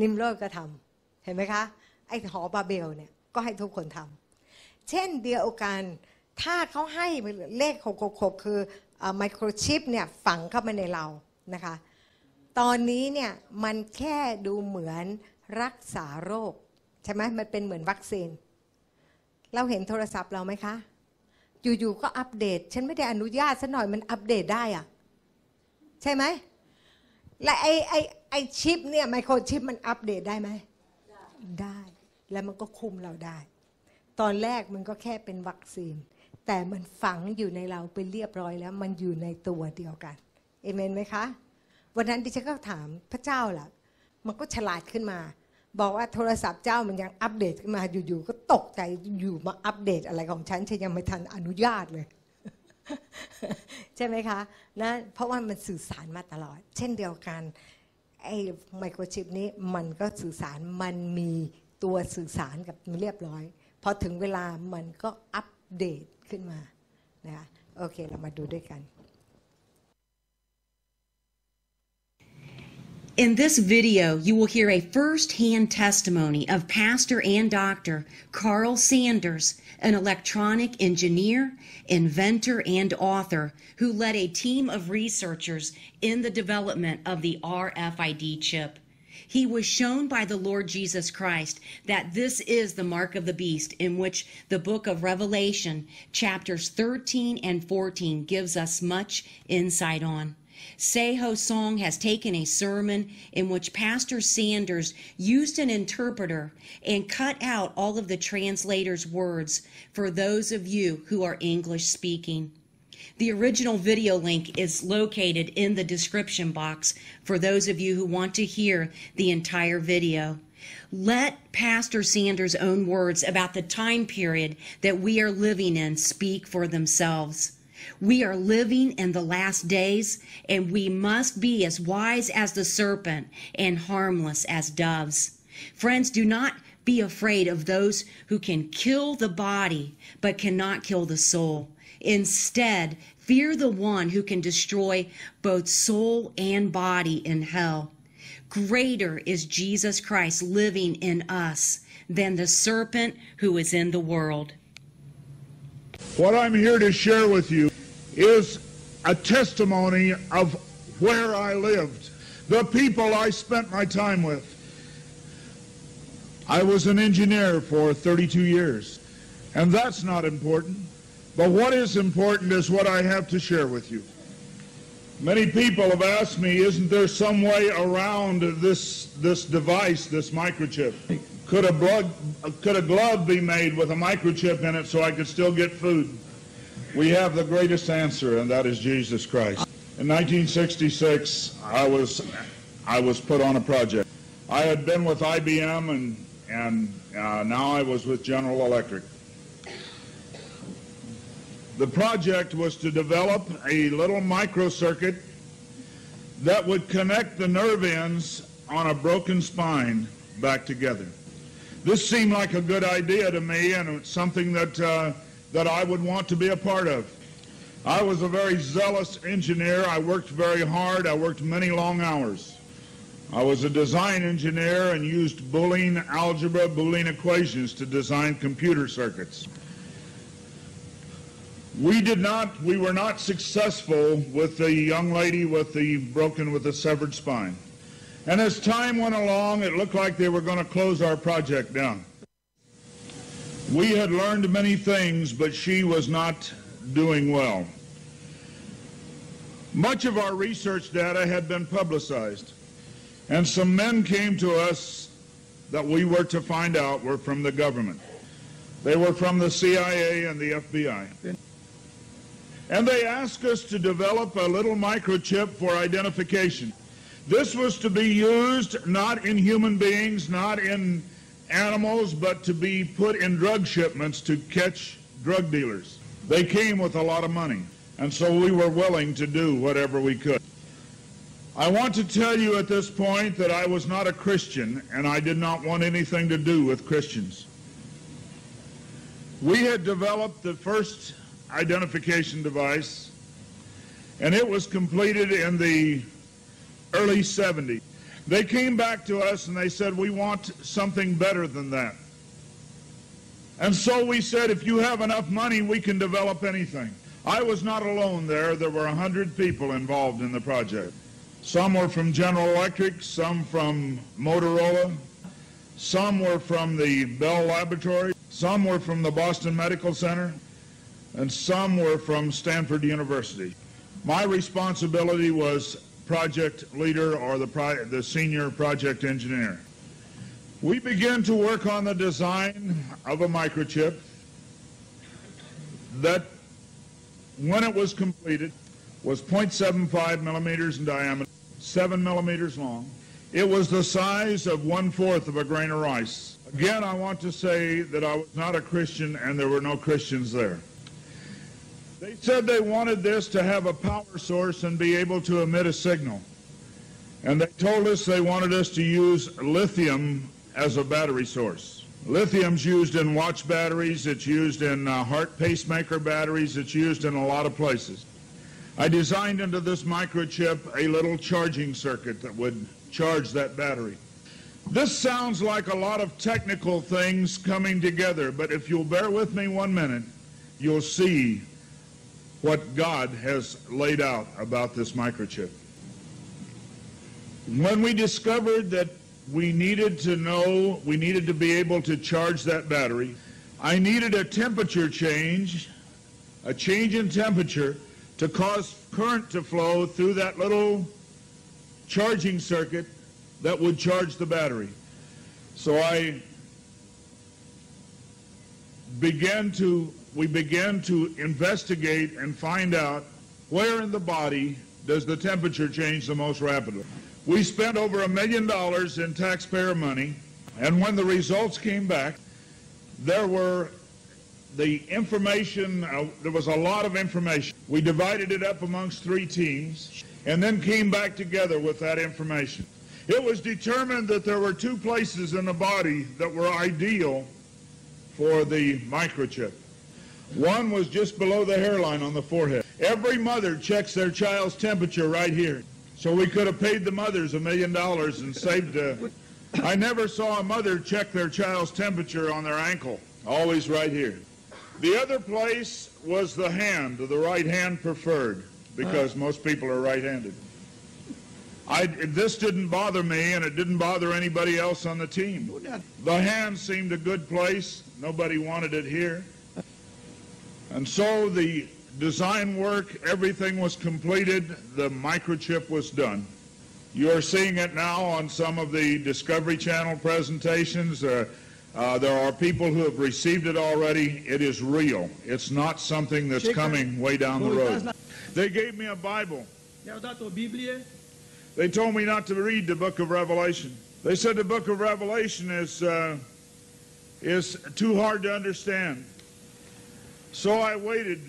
นิมโรดก็ทำเห็นไหมคะ ไอ้หอบาเบลเนี่ยก็ให้ทุกคนทำเช่นเดียวกันถ้าเขาให้เลข 666 คือไมโครชิปเนี่ยฝังเข้ามาในเรานะคะ ตอนนี้เนี่ยมันแค่ดูเหมือนรักษาโรค ใช่ไหมมันเป็นเหมือนวัคซีน เราเห็นโทรศัพท์เราไหมคะ อยู่ๆก็อัปเดต ฉันไม่ได้อนุญาตซะหน่อยมันอัปเดตได้อะใช่ไหมและไอไอไอชิปเนี่ยไมโครชิปมันอัปเดตได้ไหมได้ แล้วมันก็คุมเราได้ ตอนแรกมันก็แค่เป็นวัคซีน แต่มันฝังอยู่ในเราไปเรียบร้อยแล้ว มันอยู่ในตัวเดียวกันเอเมนไหมคะ วันนั้นดิฉันก็ถามพระเจ้าล่ะ มันก็ฉลาดขึ้นมา บอกว่าโทรศัพท์เจ้ามันยังอัปเดตขึ้นมาอยู่ๆก็ตกใจอยู่มาอัปเดตอะไรของฉันฉันยังไม่ทันอนุญาตเลย ใช่ไหมคะนะเพราะว่ามันสื่อสารมาตลอด เช่นเดียวกันไอ้ไมโครชิปนี้มันก็สื่อสารมันมีตัวสื่อสารกับเรียบร้อยพอถึงเวลามันก็อัปเดตขึ้นมานะคะโอเคเรามาดูด้วยกัน In this video, you will hear a first-hand testimony of Pastor and Dr. Carl Sanders, an electronic engineer, inventor, and author who led a team of researchers in the development of the RFID chip. He was shown by the Lord Jesus Christ that this is the mark of the beast, in which the book of Revelation, chapters 13 and 14, gives us much insight on. Seho Song has taken a sermon in which Pastor Sanders used an interpreter and cut out all of the translator's words for those of you who are English speaking. The original video link is located in the description box for those of you who want to hear the entire video. Let Pastor Sanders' own words about the time period that we are living in speak for themselves. We are living in the last days, and we must be as wise as the serpent and harmless as doves. Friends, do not be afraid of those who can kill the body but cannot kill the soul. Instead, fear the one who can destroy both soul and body in hell. Greater is Jesus Christ living in us than the serpent who is in the world. What I'm here to share with you is a testimony of where I lived, the people I spent my time with. I was an engineer for 32 years, and that's not important. But what is important is what I have to share with you. Many people have asked me, isn't there some way around this, this device, this microchip? Could a, blood, could a glove be made with a microchip in it so I could still get food? We have the greatest answer, and that is Jesus Christ. In 1966, I was, I was put on a project. I had been with IBM, and, and uh, now I was with General Electric. The project was to develop a little microcircuit that would connect the nerve ends on a broken spine back together. This seemed like a good idea to me, and it's something that uh, that I would want to be a part of. I was a very zealous engineer. I worked very hard. I worked many long hours. I was a design engineer and used Boolean algebra, Boolean equations to design computer circuits. We did not, we were not successful with the young lady with the broken, with the severed spine. And as time went along, it looked like they were going to close our project down. We had learned many things, but she was not doing well. Much of our research data had been publicized, and some men came to us that we were to find out were from the government. They were from the CIA and the FBI. And they asked us to develop a little microchip for identification. This was to be used not in human beings, not in animals, but to be put in drug shipments to catch drug dealers. They came with a lot of money, and so we were willing to do whatever we could. I want to tell you at this point that I was not a Christian, and I did not want anything to do with Christians. We had developed the first identification device, and it was completed in the early 70s. They came back to us and they said, we want something better than that. And so we said, if you have enough money, we can develop anything. I was not alone there. There were 100 people involved in the project. Some were from General Electric, some from Motorola, some were from the Bell Laboratory, some were from the Boston Medical Center, and some were from Stanford University. My responsibility was project leader or the, pro- the senior project engineer. We began to work on the design of a microchip that, when it was completed, was 0.75 millimeters in diameter, 7 millimeters long. It was the size of one-fourth of a grain of rice. Again, I want to say that I was not a Christian and there were no Christians there. They said they wanted this to have a power source and be able to emit a signal. And they told us they wanted us to use lithium as a battery source. Lithium's used in watch batteries, it's used in uh, heart pacemaker batteries, it's used in a lot of places. I designed into this microchip a little charging circuit that would charge that battery. This sounds like a lot of technical things coming together, but if you'll bear with me one minute, you'll see what God has laid out about this microchip. When we discovered that we needed to know, we needed to be able to charge that battery, I needed a temperature change, a change in temperature to cause current to flow through that little charging circuit that would charge the battery. So I began to, we began to investigate and find out where in the body does the temperature change the most rapidly. We spent over a million dollars in taxpayer money, and when the results came back, there were the information, uh, there was a lot of information. We divided it up amongst three teams and then came back together with that information. It was determined that there were two places in the body that were ideal for the microchip. One was just below the hairline on the forehead. Every mother checks their child's temperature right here. So we could have paid the mothers a million dollars and saved. Uh, I never saw a mother check their child's temperature on their ankle. Always right here. The other place was the hand, the right hand preferred, because most people are right-handed. I, this didn't bother me, and it didn't bother anybody else on the team. The hand seemed a good place. Nobody wanted it here. And so the design work, everything was completed. The microchip was done. You are seeing it now on some of the Discovery Channel presentations. Uh, uh, there are people who have received it already. It is real. It's not something that's coming way down the road. They gave me a Bible. Mi-au dat o Biblie, They told me not to read the book of Revelation. They said the book of Revelation is, uh, is too hard to understand. So I waited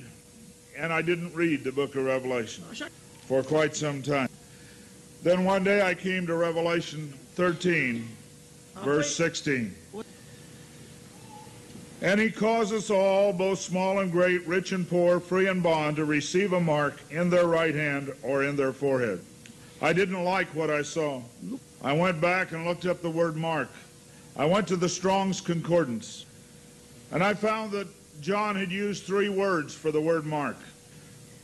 and I didn't read the book of Revelation oh, for quite some time. Then one day I came to Revelation 13, verse 16. And he caused us all, both small and great, rich and poor, free and bond, to receive a mark in their right hand or in their forehead. I didn't like what I saw. I went back and looked up the word mark. I went to the Strong's Concordance, and I found that John had used three words for the word mark.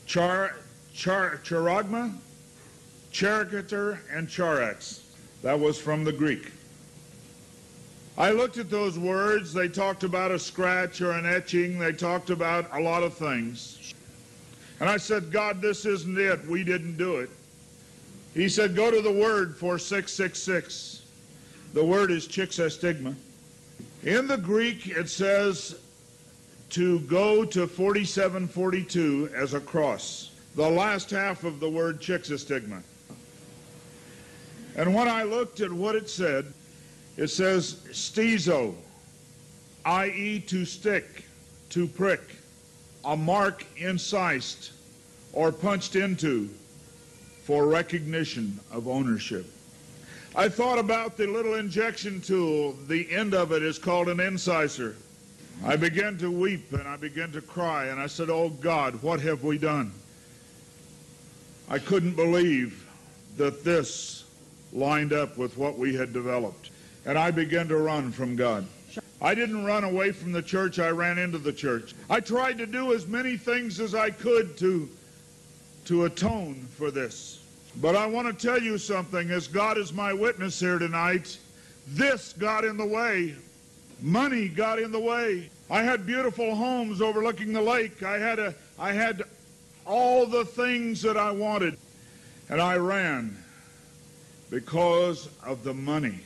Char, char, charagma, charicator, and charax. That was from the Greek. I looked at those words. They talked about a scratch or an etching. They talked about a lot of things. And I said, God, this isn't it. We didn't do it. He said, go to the word for 666. The word is chixastigma. In the Greek, it says to go to 4742 as a cross. The last half of the word chixastigma. And when I looked at what it said, it says stizo, i.e. to stick, to prick, a mark incised or punched into for recognition of ownership. I thought about the little injection tool. The end of it is called an incisor. I began to weep and I began to cry and I said, Oh God, what have we done? I couldn't believe that this lined up with what we had developed. And I began to run from God. I didn't run away from the church, I ran into the church. I tried to do as many things as I could to, to atone for this. But I want to tell you something, as God is my witness here tonight, this got in the way. Money got in the way. I had beautiful homes overlooking the lake. I had a I had all the things that I wanted. And I ran because of the money.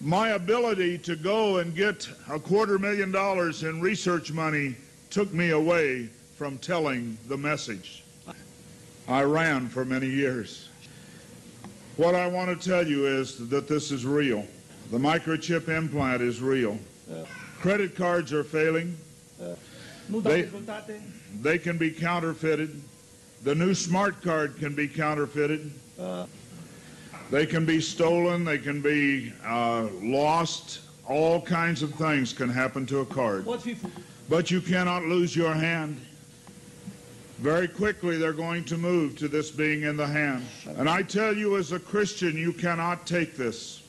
My ability to go and get a quarter million dollars in research money took me away from telling the message. I ran for many years. What I want to tell you is that this is real. The microchip implant is real. Credit cards are failing. They, they can be counterfeited. The new smart card can be counterfeited. They can be stolen. They can be uh, lost. All kinds of things can happen to a card. But you cannot lose your hand. Very quickly, they're going to move to this being in the hand. And I tell you, as a Christian, you cannot take this.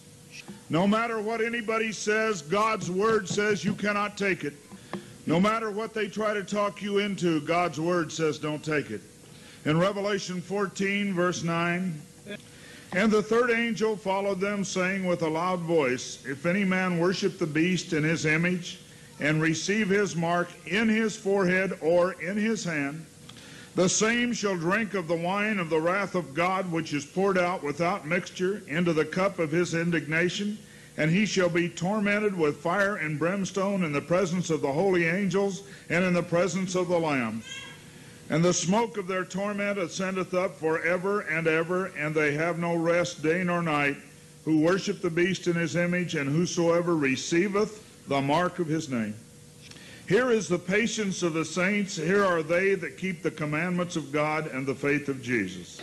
No matter what anybody says, God's word says you cannot take it. No matter what they try to talk you into, God's word says don't take it. In Revelation 14, verse 9, and the third angel followed them, saying with a loud voice, If any man worship the beast in his image, and receive his mark in his forehead or in his hand, the same shall drink of the wine of the wrath of God, which is poured out without mixture into the cup of his indignation, and he shall be tormented with fire and brimstone in the presence of the holy angels and in the presence of the Lamb. And the smoke of their torment ascendeth up for ever and ever, and they have no rest day nor night, who worship the beast in his image, and whosoever receiveth the mark of his name. Here is the patience of the saints. Here are they that keep the commandments of God and the faith of Jesus.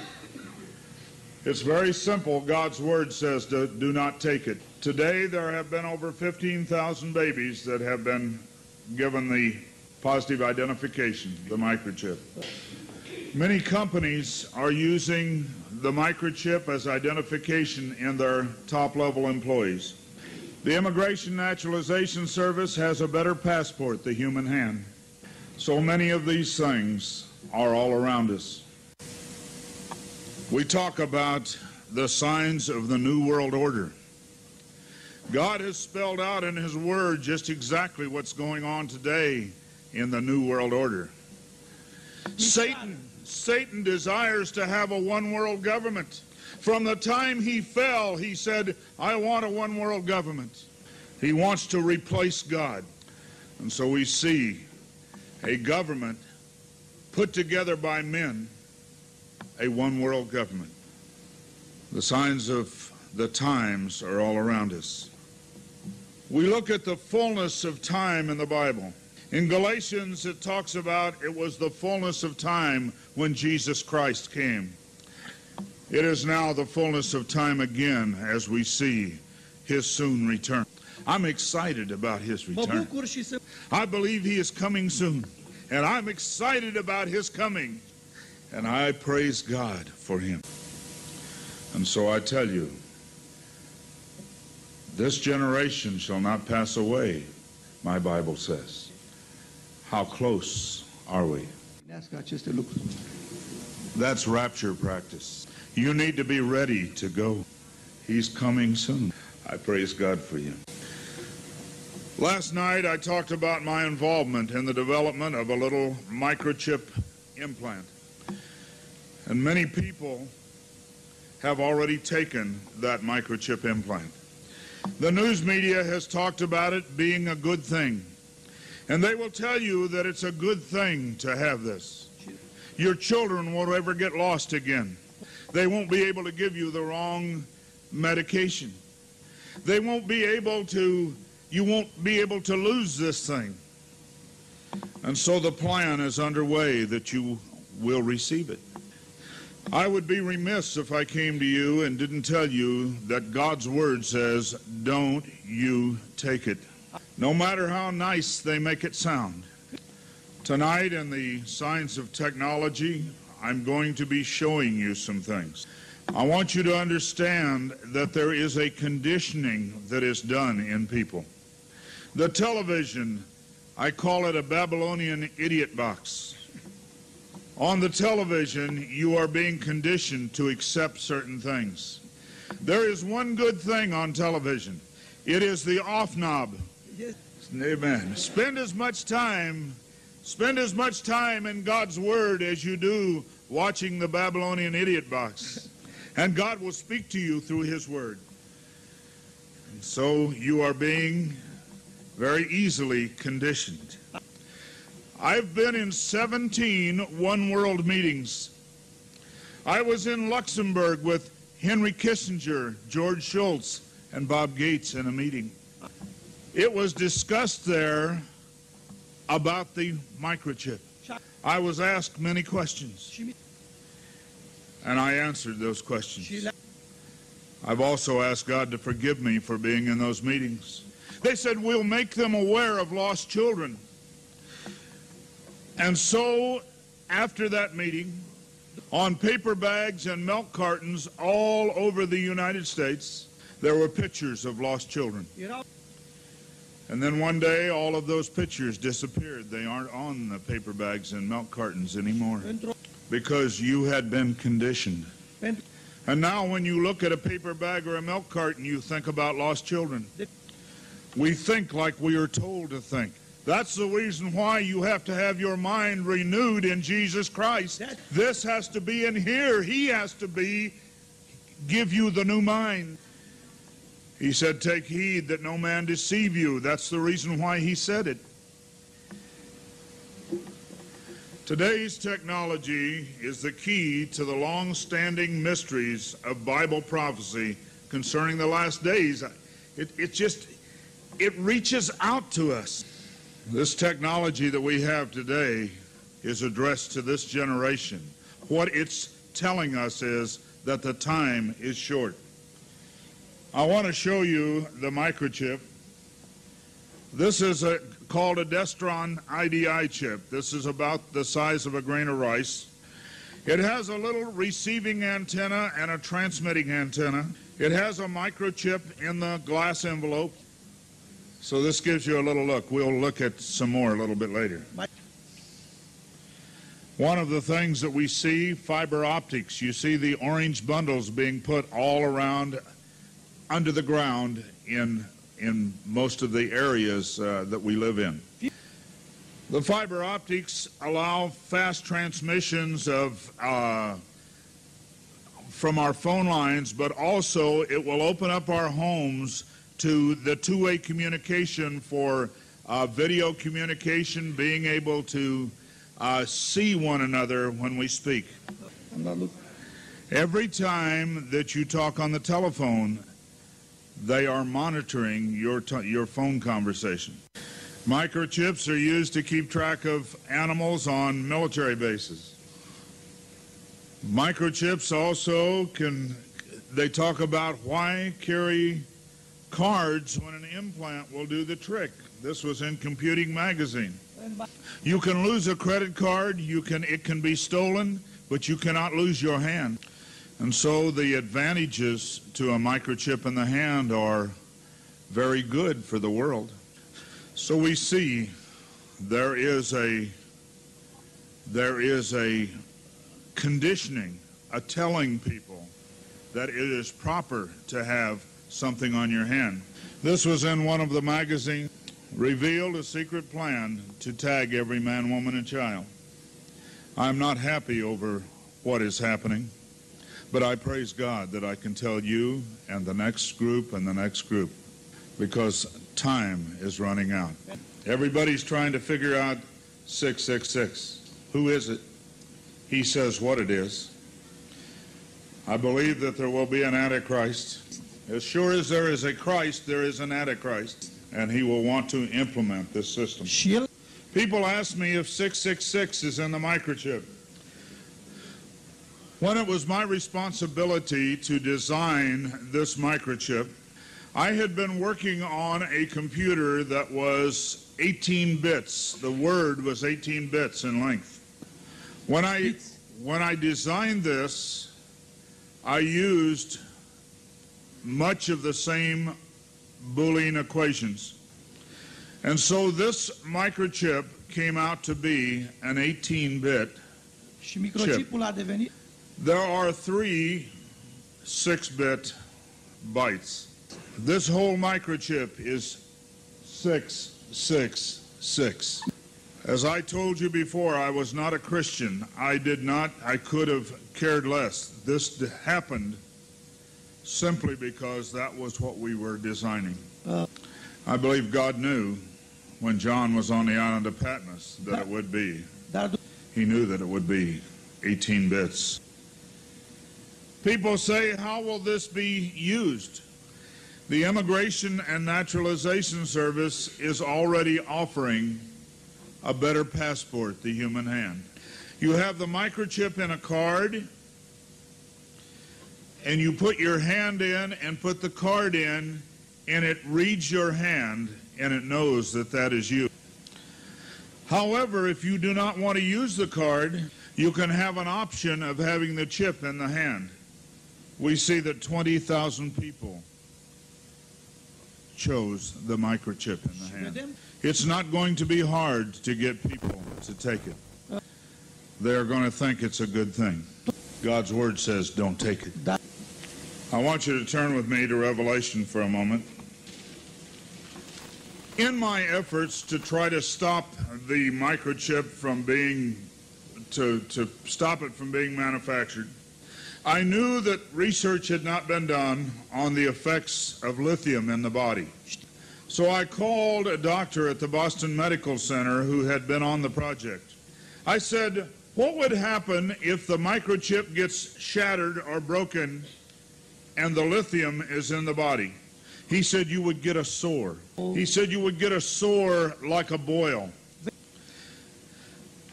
It's very simple. God's word says to do not take it. Today there have been over 15,000 babies that have been given the positive identification, the microchip. Many companies are using the microchip as identification in their top level employees. The Immigration Naturalization Service has a better passport, the human hand. So many of these things are all around us. We talk about the signs of the New World Order. God has spelled out in His Word just exactly what's going on today in the New World Order. Satan, Satan desires to have a one world government. From the time he fell, he said, I want a one world government. He wants to replace God. And so we see a government put together by men, a one world government. The signs of the times are all around us. We look at the fullness of time in the Bible. In Galatians, it talks about it was the fullness of time when Jesus Christ came. It is now the fullness of time again as we see his soon return. I'm excited about his return. I believe he is coming soon, and I'm excited about his coming, and I praise God for him. And so I tell you, this generation shall not pass away, my Bible says. How close are we? That's rapture practice. You need to be ready to go. He's coming soon. I praise God for you. Last night I talked about my involvement in the development of a little microchip implant. And many people have already taken that microchip implant. The news media has talked about it being a good thing. And they will tell you that it's a good thing to have this. Your children won't ever get lost again. They won't be able to give you the wrong medication. They won't be able to, you won't be able to lose this thing. And so the plan is underway that you will receive it. I would be remiss if I came to you and didn't tell you that God's Word says, don't you take it. No matter how nice they make it sound. Tonight, in the science of technology, I'm going to be showing you some things. I want you to understand that there is a conditioning that is done in people. The television, I call it a Babylonian idiot box. On the television, you are being conditioned to accept certain things. There is one good thing on television. It is the off knob. Yes. Amen. Spend as much time, spend as much time in God's Word as you do watching the Babylonian idiot box. And God will speak to you through His Word. And so you are being very easily conditioned. I've been in 17 One World meetings. I was in Luxembourg with Henry Kissinger, George Shultz, and Bob Gates in a meeting. It was discussed there about the microchip. I was asked many questions, and I answered those questions. I've also asked God to forgive me for being in those meetings. They said, We'll make them aware of lost children. And so, after that meeting, on paper bags and milk cartons all over the United States, there were pictures of lost children. You know, And then one day, all of those pictures disappeared. They aren't on the paper bags and milk cartons anymore because you had been conditioned. And now, when you look at a paper bag or a milk carton, you think about lost children. We think like we are told to think. That's the reason why you have to have your mind renewed in Jesus Christ. This has to be in here. He has to be, give you the new mind. He said, Take heed that no man deceive you. That's the reason why he said it. Today's technology is the key to the long standing mysteries of Bible prophecy concerning the last days. It, it just, it reaches out to us. This technology that we have today is addressed to this generation. What it's telling us is that the time is short. I want to show you the microchip. This is a, called a Destron IDI chip. This is about the size of a grain of rice. It has a little receiving antenna and a transmitting antenna. It has a microchip in the glass envelope. So this gives you a little look. We'll look at some more a little bit later. One of the things that we see, fiber optics, you see the orange bundles being put all around under the ground in, in most of the areas uh, that we live in. The fiber optics allow fast transmissions of uh, from our phone lines, but also it will open up our homes to the two-way communication for uh, video communication, being able to uh, see one another when we speak. I'm not looking. Every time that you talk on the telephone, they are monitoring your, your phone conversation. Microchips are used to keep track of animals on military bases. Microchips also can, they talk about why carry cards when an implant will do the trick. This was in Computing Magazine. You can lose a credit card, you can it can be stolen, but you cannot lose your hand. And so the advantages to a microchip in the hand are very good for the world. So we see there is a there is a conditioning, a telling people that it is proper to have something on your hand. This was in one of the magazines revealed a secret plan to tag every man, woman, and child. I'm not happy over what is happening. But I praise God that I can tell you and the next group and the next group because time is running out. Everybody's trying to figure out 666. Who is it? He says what it is. I believe that there will be an Antichrist. As sure as there is a Christ, there is an Antichrist, and he will want to implement this system. People ask me if 666 is in the microchip. When it was my responsibility to design this microchip, I had been working on a computer that was 18 bits. The word was 18 bits in length. When I when I designed this, I used much of the same Boolean equations. And so this microchip came out to be an 18-bit. și microchipul a devenit There are three 6-bit bytes. This whole microchip is 666. As I told you before, I was not a Christian. I did not, I could have cared less. This d- happened simply because that was what we were designing. Uh. I believe God knew when John was on the island of Patmos that it would be. He knew that it would be 18 bits. People say, how will this be used? The Immigration and Naturalization Service is already offering a better passport, the human hand. You have the microchip in a card, and you put your hand in and put the card in, and it reads your hand, and it knows that that is you. However, if you do not want to use the card, you can have an option of having the chip in the hand. We see that 20,000 people chose the microchip in the hand. It's not going to be hard to get people to take it. They're going to think it's a good thing. God's word says, don't take it. I want you to turn with me to Revelation for a moment. In my efforts to try to stop the microchip from being, to, to stop it from being manufactured, I knew that research had not been done on the effects of lithium in the body. So I called a doctor at the Boston Medical Center who had been on the project. I said, What would happen if the microchip gets shattered or broken and the lithium is in the body? He said, You would get a sore. He said, You would get a sore like a boil.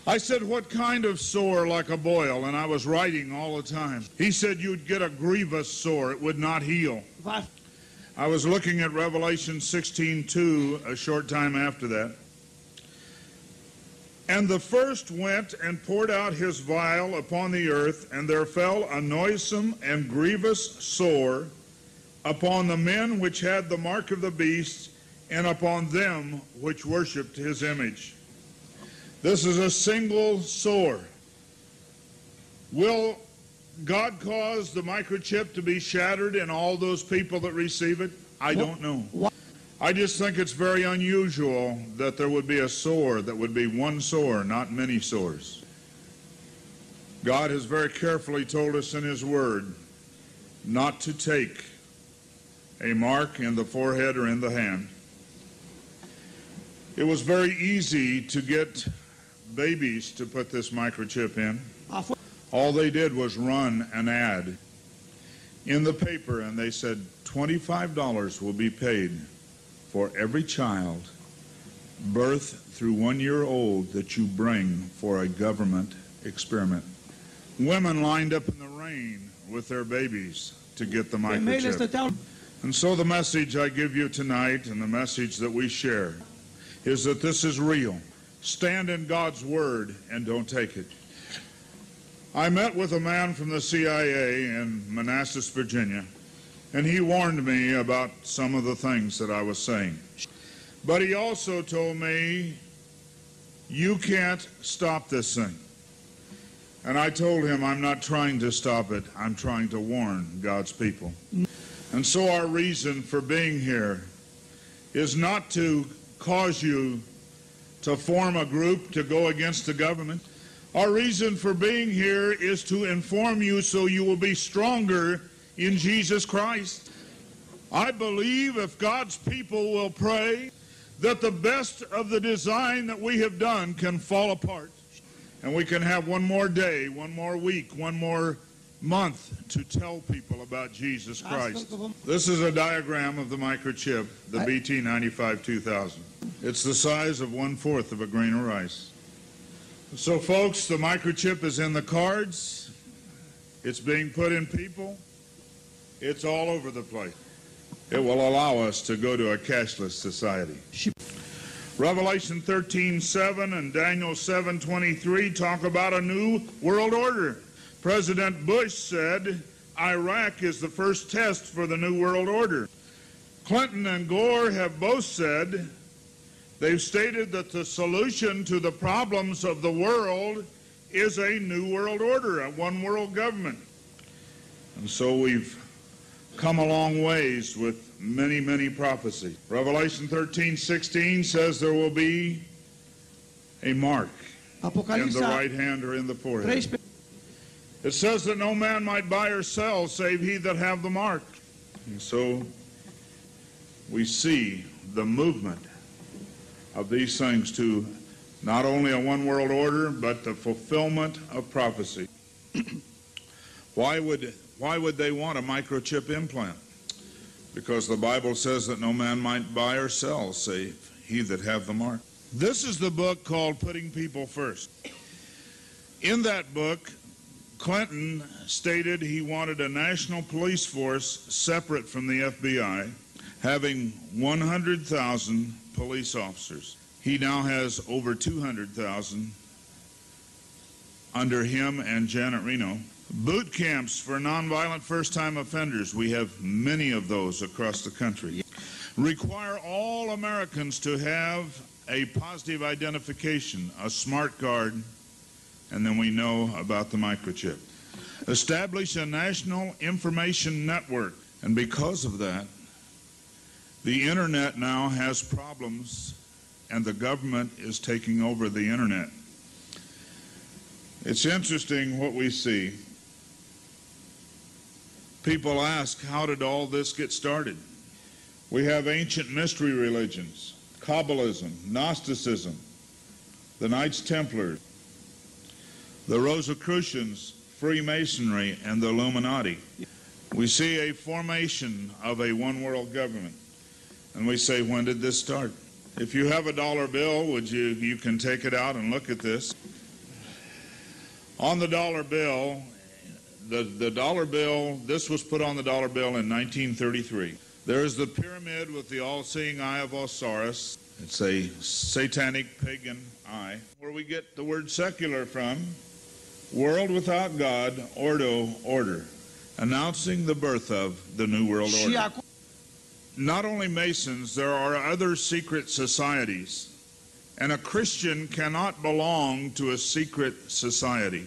I said, What kind of sore like a boil? And I was writing all the time. He said, You'd get a grievous sore. It would not heal. va I was looking at Revelation 16:2 a short time after that. And the first went and poured out his vial upon the earth, and there fell a noisome and grievous sore upon the men which had the mark of the beast, and upon them which worshipped his image. This is a single sore. Will God cause the microchip to be shattered in all those people that receive it? I don't know. I just think it's very unusual that there would be a sore that would be one sore, not many sores. God has very carefully told us in His Word not to take a mark in the forehead or in the hand. It was very easy to get babies to put this microchip in. All they did was run an ad in the paper, and they said $25 will be paid for every child, birth through one year old, that you bring for a government experiment. Women lined up in the rain with their babies to get the microchip. And so the message I give you tonight and the message that we share is that this is real. Stand in God's word and don't take it. I met with a man from the CIA in Manassas, Virginia, and he warned me about some of the things that I was saying. But he also told me, you can't stop this thing. And I told him, I'm not trying to stop it. I'm trying to warn God's people. And so our reason for being here is not to cause you to form a group to go against the government. Our reason for being here is to inform you so you will be stronger in Jesus Christ. I believe if God's people will pray, that the best of the design that we have done can fall apart. And we can have one more day, one more week, one more month to tell people about Jesus Christ. This is a diagram of the microchip, the BT95 2000. It's the size of one fourth of a grain of rice. So, folks, the microchip is in the cards, it's being put in people, it's all over the place. It will allow us to go to a cashless society. Revelation 13:7 and Daniel 7:23 talk about a new world order. President Bush said Iraq is the first test for the new world order. Clinton and Gore have both said they've stated that the solution to the problems of the world is a new world order, a one world government. And so we've come a long ways with many, many prophecies. Revelation 13, 16 says there will be a mark in the right hand or in the forehead. It says that no man might buy or sell save he that have the mark. And so we see the movement of these things to not only a one world order, but the fulfillment of prophecy. why would why would they want a microchip implant? Because the Bible says that no man might buy or sell save he that have the mark. This is the book called Putting People First. In that book, Clinton stated he wanted a national police force separate from the FBI, having 100,000 police officers. He now has over 200,000 under him and Janet Reno. Boot camps for nonviolent first time offenders. We have many of those across the country. Require all Americans to have a positive identification, a smart card, and then we know about the microchip. Establish a national information network, and because of that, the internet now has problems, and the government is taking over the internet. It's interesting what we see. People ask, how did all this get started? We have ancient mystery religions, Kabbalism, Gnosticism, the Knights Templar, the Rosicrucians, Freemasonry, and the Illuminati. We see a formation of a one world government. And we say, when did this start? If you have a dollar bill, would you you can take it out and look at this. On the dollar bill, the, the dollar bill, this was put on the dollar bill in 1933. There is the pyramid with the all-seeing eye of Osiris. It's a satanic pagan eye. Where we get the word secular from, world without God, ordo, order, announcing the birth of the new world order. Not only Masons, there are other secret societies. And a Christian cannot belong to a secret society.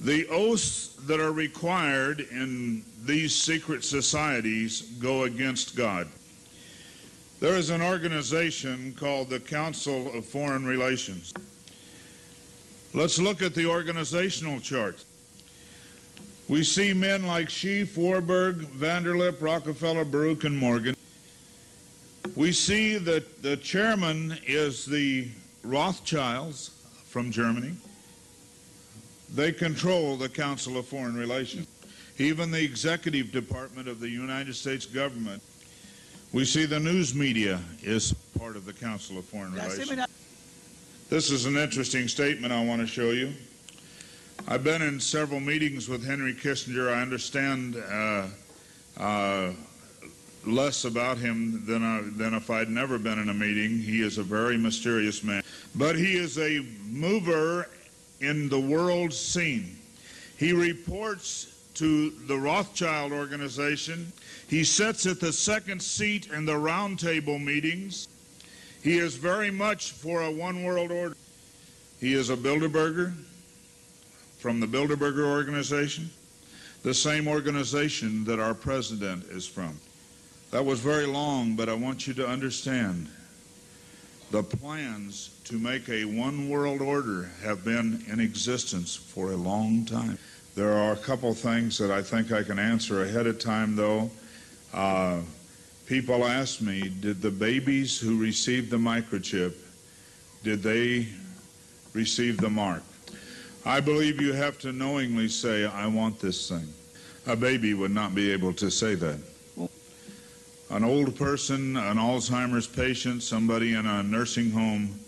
The oaths that are required in these secret societies go against God. There is an organization called the Council of Foreign Relations. Let's look at the organizational chart. We see men like Schiff, Warburg, Vanderlip, Rockefeller, Baruch, and Morgan. We see that the chairman is the Rothschilds from Germany. They control the Council of Foreign Relations. Even the executive department of the United States government. We see the news media is part of the Council of Foreign Relations. This is an interesting statement I want to show you. I've been in several meetings with Henry Kissinger. I understand uh, uh, less about him than, I, than if I'd never been in a meeting. He is a very mysterious man. But he is a mover in the world scene. He reports to the Rothschild organization. He sits at the second seat in the roundtable meetings. He is very much for a one world order. He is a Bilderberger from the Bilderberger organization, the same organization that our president is from. That was very long, but I want you to understand The plans to make a one world order have been in existence for a long time. There are a couple things that I think I can answer ahead of time, though. Uh, people ask me, did the babies who received the microchip, did they receive the mark? I believe you have to knowingly say, I want this thing. A baby would not be able to say that. An old person, an Alzheimer's patient, somebody in a nursing home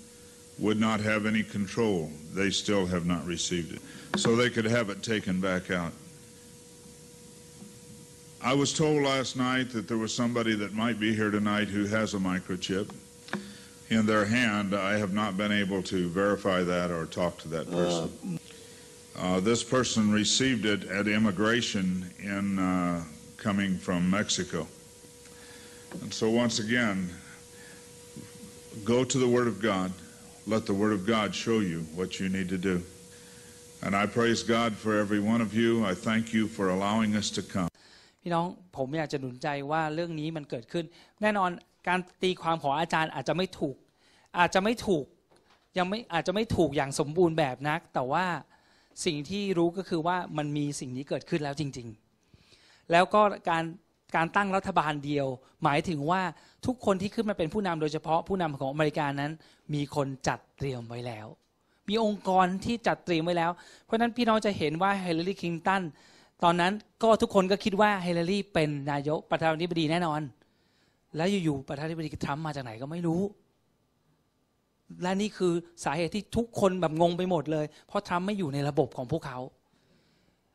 would not have any control. They still have not received it. So they could have it taken back out. I was told last night that there was somebody that might be here tonight who has a microchip in their hand. I have not been able to verify that or talk to that person. Uh, this person received it at immigration in uh, coming from Mexico. And so, once again, go to the Word of God. Let the Word of God show you what you need to do. And I praise God for every one of you. I thank you for allowing us to come. พี่น้องผมอยากจะหนุนใจว่าเรื่องนี้มันเกิดขึ้น แน่นอนการตีความของอาจารย์อาจจะไม่ถูก อาจจะไม่ถูกยังไม่อาจจะไม่ถูกอย่างสมบูรณ์แบบนัก แต่ว่า สิ่งที่รู้ก็คือว่ามันมีสิ่งนี้เกิดขึ้นแล้วจริง ๆ แล้วก็การการตั้งรัฐบาลเดียว หมายถึงว่าทุกคนที่ขึ้นมาเป็นผู้นำโดยเฉพาะผู้นำของอเมริกานั้น มีคนจัดเตรียมไว้แล้ว มีองค์กรที่จัดเตรียมไว้แล้ว เพราะฉะนั้นพี่น้องจะเห็นว่าเฮเลอรี่คลินตันตอนนั้นก็ทุกคนก็คิดว่าเฮเลอรี่เป็นนายกประธานาธิบดีแน่นอน แล้วอยู่ๆประธานาธิบดีทรัมป์มาจากไหนก็ไม่รู้ และนี่คือสาเหตุที่ทุกคนแบบงงไปหมดเลย เพราะทรัมป์ไม่อยู่ในระบบของพวกเขา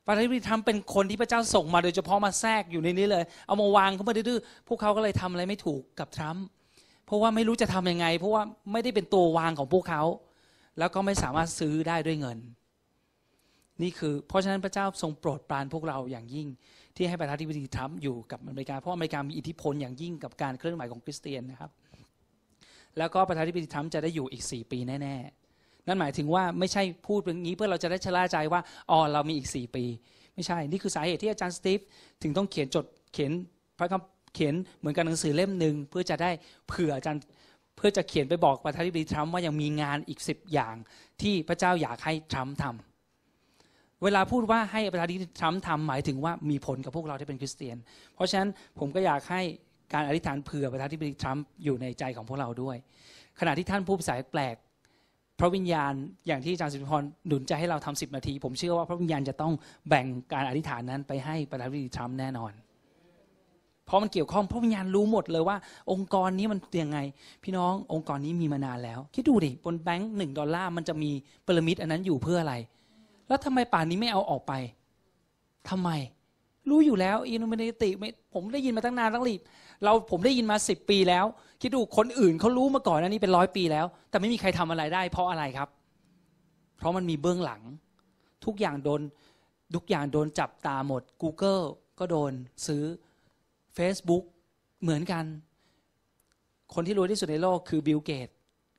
ประธานาธิบดีทรัมป์เป็นคนที่พระเจ้าส่งมาโดยเฉพาะมาแทรกอยู่ในนี้เลย เอามาวางเข้ามาดื้อๆพวกเขาก็เลยทำอะไรไม่ถูกกับทรัมป์เพราะว่าไม่รู้จะทำยังไง เพราะว่าไม่ได้เป็นตัววางของพวกเขา แล้วก็ไม่สามารถซื้อได้ด้วยเงิน นี่คือ เพราะฉะนั้นพระเจ้าทรงโปรดปรานพวกเราอย่างยิ่ง ที่ให้ประธานาธิบดีทรัมป์อยู่กับอเมริกาเพราะอเมริกามีอิทธิพลอย่างยิ่งกับการเคลื่อนไหวของคริสเตียนนะครับ แล้วก็ประธานาธิบดีทรัมป์จะได้อยู่อีก 4 ปีแน่ๆ นั่นหมายถึงว่าไม่ใช่พูดอย่างนี้เพื่อเราจะได้ชะล่าใจว่าอ๋อเรามีอีก 4 ปี ไม่ใช่ นี่คือสาเหตุที่อาจารย์สตีฟถึงต้องเขียนจดเขียนพระคำเขียนเหมือนกันหนังสือเล่มหนึ่งเพื่อจะได้เผื่ออาจารย์เพื่อจะเขียนไปบอกประธานาธิบดีทรัมป์ว่ายังมีงานอีก 10 อย่างที่พระเจ้าอยากให้ทรัมป์ทำเวลาพูดว่าให้ประธานาธิบดีทรัมป์ทำหมายถึงว่ามีผลกับพวกเราที่เป็นคริสเตียน เพราะฉะนั้นผมก็อยากให้ การอธิษฐานเผื่อประธานาธิบดีทรัมป์อยู่ในใจของพวกเราด้วย ขณะที่ท่านพูดภาษาแปลกพระวิญญาณอย่างที่อาจารย์สิริพรหนุนใจให้เราทำสิบนาที ผมเชื่อว่าพระวิญญาณจะต้องแบ่งการอธิษฐานนั้นไปให้ประธานาธิบดีทรัมป์แน่นอน เพราะมันเกี่ยวข้องพระวิญญาณรู้หมดเลยว่า องค์กรนี้มันยังไง พี่น้ององค์กรนี้มีมานานแล้ว คิดดูดิบนแบงค์หนึ่งดอลลาร์มันจะมีพีระมิดอันนั้นอยู่เพื่ออะไร แล้วทำไมป่านนี้ไม่เอาออกไปทำไม รู้อยู่แล้วอินโนเมติผมได้ยินมาตั้งนานตั้งรีบ เราผมได้ยินมาสิบปีแล้ว คิดดูคนอื่นเขารู้มาก่อนอันนี้เป็นร้อยปีแล้ว แต่ไม่มีใครทำอะไรได้ เพราะอะไรครับ เพราะมันมีเบื้องหลัง ทุกอย่างโดนทุกอย่างโดนจับตาหมด Google ก็โดนซื้อ Facebook เหมือนกัน คนที่รวยที่สุดในโลกคือบิลเกต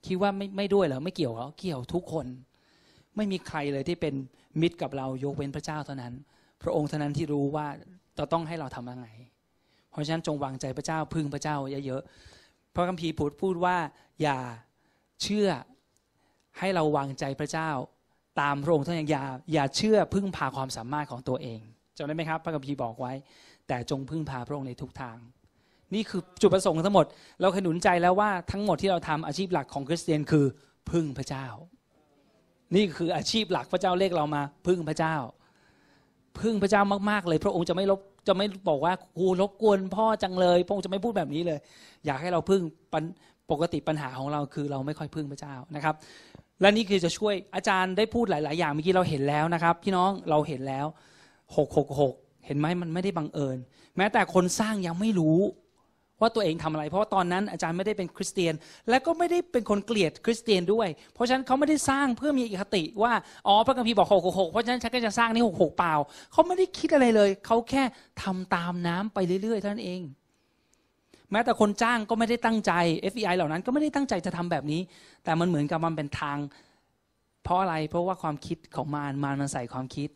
คิดว่าไม่ไม่ด้วยเหรอไม่เกี่ยวเหรอเกี่ยวทุกคน ไม่มีใครเลยที่เป็นมิตรกับเรายกเว้นพระเจ้าเท่านั้น พระองค์เท่านั้นที่รู้ว่าจะต้องให้เราทำยังไง เพราะฉะนั้นจงวางใจพระเจ้าพึ่งพระเจ้าเยอะๆ เพราะคัมภีร์พูดพูดว่าอย่าเชื่อให้เราวางใจพระเจ้า ตามพระองค์เท่านั้นอย่าอย่าเชื่อพึ่งพาความสามารถของตัวเองจำได้ไหมครับ พระคัมภีร์บอกไว้ แต่จงพึ่งพาพระองค์ในทุกทาง นี่คือจุดประสงค์ทั้งหมด เราขนุนใจแล้วว่าทั้งหมดที่เราทำอาชีพหลักของคริสเตียนคือพึ่งพระเจ้า นี่คืออาชีพหลักพระเจ้าเรียกเรามา พึ่งพระเจ้า พึ่งพระเจ้ามากๆเลย พระองค์จะไม่ลบ จะไม่บอกว่าครูรบกวนพ่อจังเลยพระองค์จะไม่พูดแบบนี้เลย อยากให้เราพึ่งปกติปัญหาของเราคือเราไม่ค่อยพึ่งพระเจ้านะครับ และนี่คือจะช่วยอาจารย์ได้พูดหลาย ๆ อย่างเมื่อกี้เราเห็นแล้วนะครับ พี่น้องเราเห็นแล้วหกหกหกเห็นไหมมันไม่ได้บังเอิญ แม้แต่คนสร้างยังไม่รู้ ว่าตัวเองทำอะไร เพราะว่าตอนนั้นอาจารย์ไม่ได้เป็นคริสเตียน และก็ไม่ได้เป็นคนเกลียดคริสเตียนด้วย เพราะฉะนั้นเขาไม่ได้สร้างเพื่อมีอิคติว่าอ๋อพระคัมภีร์บอกหกหกเพราะฉะนั้นฉันก็จะสร้างนี่หกหกเปล่าเขาไม่ได้คิดอะไรเลย เขาแค่ทำตามน้ำไปเรื่อยๆเท่านั้นเอง แม้แต่คนจ้างก็ไม่ได้ตั้งใจ FBI เหล่านั้นก็ไม่ได้ตั้งใจจะทำแบบนี้ แต่มันเหมือนกับมันเป็นทาง เพราะอะไรเพราะว่าความคิดของมารมารมันใส่ความคิด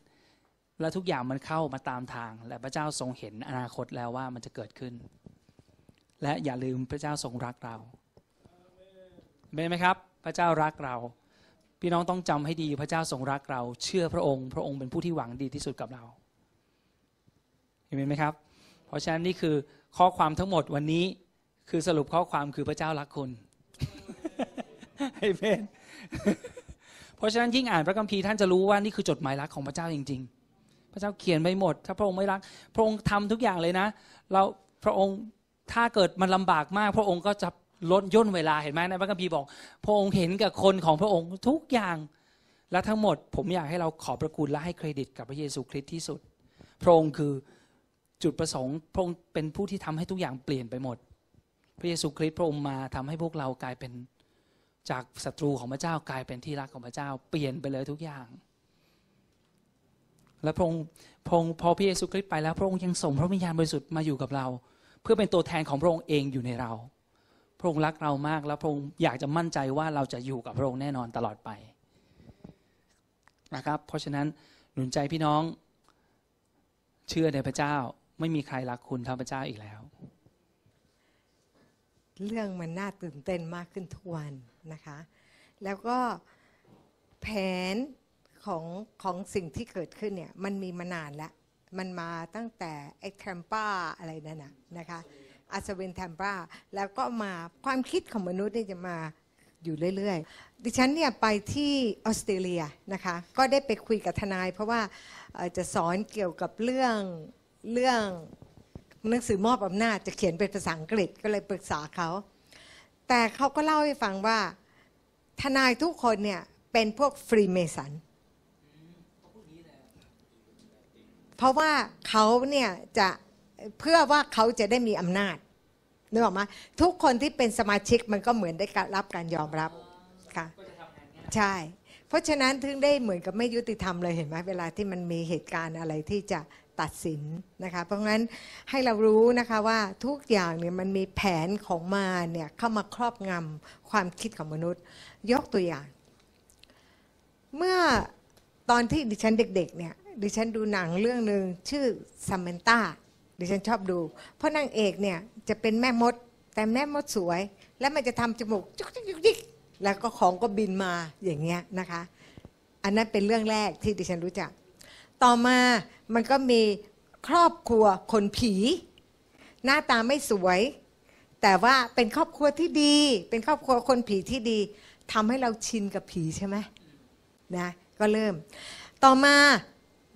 แล้วทุกอย่างมันเข้ามาตามทาง และพระเจ้าทรงเห็นอนาคตแล้วว่ามันจะเกิดขึ้น และอย่าลืมพระเจ้าทรงรักเราเห็นไหมครับ พระเจ้ารักเรา พี่น้องต้องจำให้ดีพระเจ้าทรงรักเรา เชื่อพระองค์ พระองค์เป็นผู้ที่หวังดีที่สุดกับเราเห็นไหมครับ เพราะฉะนั้นนี่คือข้อความทั้งหมดวันนี้คือสรุปข้อความคือพระเจ้ารักคุณเอเมนเพราะฉะนั้นยิ่งอ่านพระคัมภีร์ท่านจะรู้ว่านี่คือจดหมายรักของพระเจ้าจริง ๆ พระเจ้าเขียนไปหมด ถ้าพระองค์ไม่รัก พระองค์ทำทุกอย่างเลยนะ เราพระองค์ ถ้าเกิดมันลำบากมาก พระองค์ก็จะลดย่นเวลาเห็นไหมในพระคัมภีร์บอก พระองค์เห็นกับคนของพระองค์ทุกอย่าง และทั้งหมด ผมอยากให้เราขอบพระคุณและให้เครดิตกับพระเยซูคริสต์ที่สุด พระองค์คือจุดประสงค์พระองค์เป็นผู้ที่ทำให้ทุกอย่างเปลี่ยนไปหมด พระเยซูคริสต์พระองค์มาทำให้พวกเรากลายเป็นจากศัตรูของพระเจ้ากลายเป็นที่รักของพระเจ้า เปลี่ยนไปเลยทุกอย่าง และพระองค์พระองค์พอพระเยซูคริสต์ไปแล้ว พระองค์ยังส่งพระวิญญาณบริสุทธิ์มาอยู่กับเรา เพื่อเป็นตัวแทนของพระองค์เองอยู่ในเรา พระองค์รักเรามากแล้วพระองค์อยากจะมั่นใจว่าเราจะอยู่กับพระองค์แน่นอนตลอดไปนะครับ เพราะฉะนั้นหนุนใจพี่น้อง เชื่อในพระเจ้าไม่มีใครรักคุณเท่าพระเจ้าอีกแล้ว เรื่องมันน่าตื่นเต้นมากขึ้นทุกวันนะคะ แล้วก็แผนของของสิ่งที่เกิดขึ้นเนี่ยมันมีมานานแล้ว มันมาตั้งแต่ไอ้แทมป้าอะไรนั่นนะนะคะอัศวินแทมป้าแล้วก็มาความคิดของมนุษย์เนี่ยจะมาอยู่เรื่อยๆ ดิฉันเนี่ยไปที่ออสเตรเลียนะคะ ก็ได้ไปคุยกับทนาย เพราะว่าจะสอนเกี่ยวกับเรื่องเรื่องหนังสือมอบอำนาจจะเขียนเป็นภาษาอังกฤษก็เลยปรึกษาเขา แต่เขาก็เล่าให้ฟังว่า ทนายทุกคนเนี่ยเป็นพวกฟรีเมสัน เพราะว่าเขาเนี่ยจะเพื่อว่าเขาจะได้มีอำนาจนึกออกไหมทุกคนที่เป็นสมาชิกมันก็เหมือนได้รรับการยอมรับค่ะใช่ เพราะฉะนั้นถึงได้เหมือนกับไม่ยุติธรรมเลยเห็นไหมเวลาที่มันมีเหตุการณ์อะไรที่จะตัดสินนะคะ เพราะงั้นให้เรารู้นะคะว่าทุกอย่างเนี่ยมันมีแผนของมารเนี่ยเข้ามาครอบงำความคิดของมนุษย์ ยกตัวอย่าง เมื่อตอนที่ดิฉันเด็ก ๆ เนี่ย ดิฉันดูหนังเรื่องหนึ่งชื่อซัมเมนตาดิฉันชอบดู เพราะนางเอกเนี่ยจะเป็นแม่มด แต่แม่มดสวย แล้วมันจะทำจมูกจุกจิกจุกจิกแล้วก็ของก็บินมาอย่างเงี้ยนะคะ อันนั้นเป็นเรื่องแรกที่ดิฉันรู้จัก ต่อมามันก็มีครอบครัวคนผี หน้าตาไม่สวย แต่ว่าเป็นครอบครัวที่ดี เป็นครอบครัวคนผีที่ดีทำให้เราชินกับผีใช่ไหมนะก็เริ่ม ต่อมา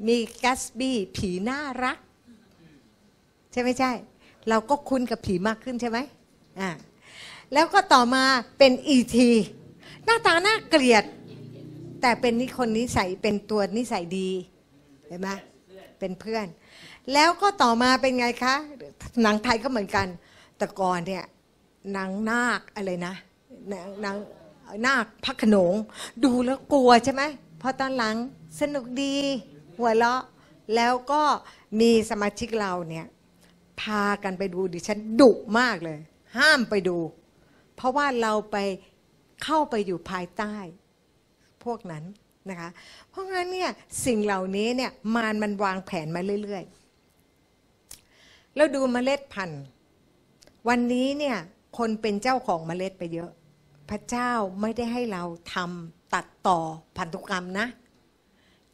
มีแกสบี้ผีน่ารัก ใช่ไม่ใช่ เราก็คุ้นกับผีมากขึ้นใช่ไหมอ่าแล้วก็ต่อมาเป็นอีทีหน้าตาน่าเกลียด แต่เป็นนิคนนิสัยเป็นตัวนิสัยดีเห็นไหมเป็นเพื่อน แล้วก็ต่อมาเป็นไงคะ หนังไทยก็เหมือนกัน แต่ก่อนเนี่ยนางนาคอะไรนะนางนางนาคพระโขนง ดูแล้วกลัวใช่ไหมพอตอนหลังสนุกดี หัวเราะแล้วก็มีสมาชิกเราเนี่ย พากันไปดูดิฉันดุมากเลย ห้ามไปดู เพราะว่าเราไปเข้าไปอยู่ภายใต้ พวกนั้นนะคะ เพราะงั้นเนี่ยสิ่งเหล่านี้เนี่ยมารมันวางแผนมาเรื่อยๆ แล้วดูเมล็ดพันธุ์วันนี้เนี่ยคนเป็นเจ้าของเมล็ดไปเยอะ พระเจ้าไม่ได้ให้เราทำตัดต่อพันธุกรรมนะ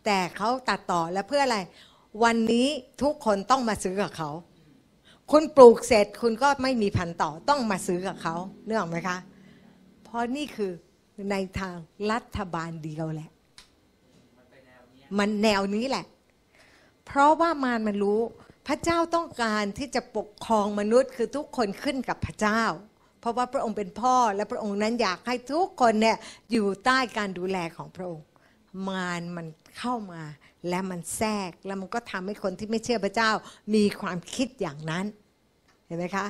แต่เขาตัดต่อแล้วเพื่ออะไร วันนี้ทุกคนต้องมาซื้อกับเขา คุณปลูกเสร็จคุณก็ไม่มีพันต่อต้องมาซื้อกับเขาเนื่องไหมคะ เพราะนี่คือในทางรัฐบาลเดียวแหละ มันแนวนี้แหละ เพราะว่ามารมันรู้พระเจ้าต้องการที่จะปกครองมนุษย์คือทุกคนขึ้นกับพระเจ้า เพราะว่าพระองค์เป็นพ่อและพระองค์นั้นอยากให้ทุกคนเนี่ยอยู่ใต้การดูแลของพระองค์ มารมัน เข้ามา และมันแทรกแล้วมันก็ทำให้คนที่ไม่เชื่อพระเจ้ามีความคิดอย่างนั้นเห็นไหมคะ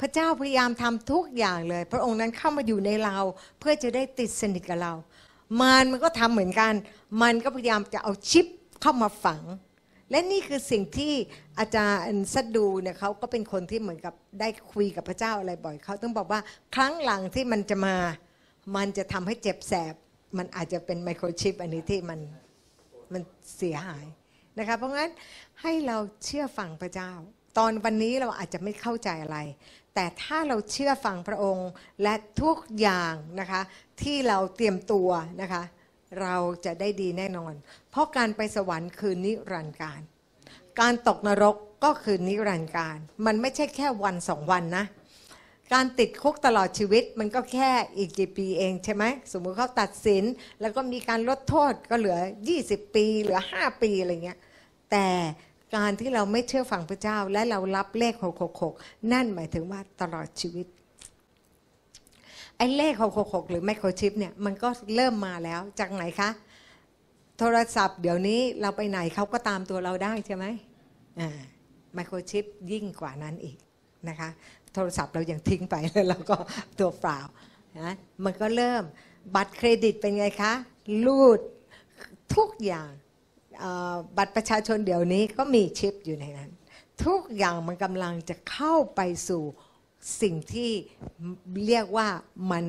พระเจ้าพยายามทำทุกอย่างเลย พระองค์นั้นเข้ามาอยู่ในเรา เพื่อจะได้ติดสนิทกับเรา มารมันก็ทำเหมือนกัน มันก็พยายามจะเอาชิปเข้ามาฝัง และนี่คือสิ่งที่อาจารย์สัดดูเนี่ยเขาก็เป็นคนที่เหมือนกับได้คุยกับพระเจ้าอะไรบ่อยเขาต้องบอกว่าครั้งหลังที่มันจะมา มันจะทำให้เจ็บแสบ มันอาจจะเป็นไมโครชิปอันนี้ที่มัน มันเสียหายนะคะเพราะงั้นให้เราเชื่อฟังพระเจ้า ตอนวันนี้เราอาจจะไม่เข้าใจอะไร แต่ถ้าเราเชื่อฟังพระองค์ และทุกอย่างนะคะที่เราเตรียมตัวนะคะ เราจะได้ดีแน่นอน เพราะการไปสวรรค์คือนิรันดร์การ การตกนรกก็คือนิรันดร์การ มันไม่ใช่แค่วันสองวันนะ การติดคุกตลอดชีวิตมันก็แค่อีกกี่ปีเองใช่ไหมสมมุติเขาตัดสิน แล้วก็มีการลดโทษก็เหลือ 20 ปี เหลือ 5 ปีอะไรเงี้ยแต่การที่เราไม่เชื่อฟังพระเจ้า และเรารับเลข 666 นั่นหมายถึงว่าตลอดชีวิตไอ้เลข 666 หรือไมโครชิปเนี่ยมันก็เริ่มมาแล้วจากไหนคะ โทรศัพท์เดี๋ยวนี้เราไปไหนเขาก็ตามตัวเราได้ใช่ไหมอ่าไมโครชิปยิ่งกว่านั้นอีกนะคะ โทรศัพท์เรายังทิ้งไปแล้วเราก็ตัวเปล่านะมันก็เริ่มบัตรเครดิตเป็นไงคะ รูดทุกอย่างบัตรประชาชนเดี๋ยวนี้ก็มีชิปอยู่ในนั้น ทุกอย่างมันกำลังจะเข้าไปสู่สิ่งที่เรียกว่ามัน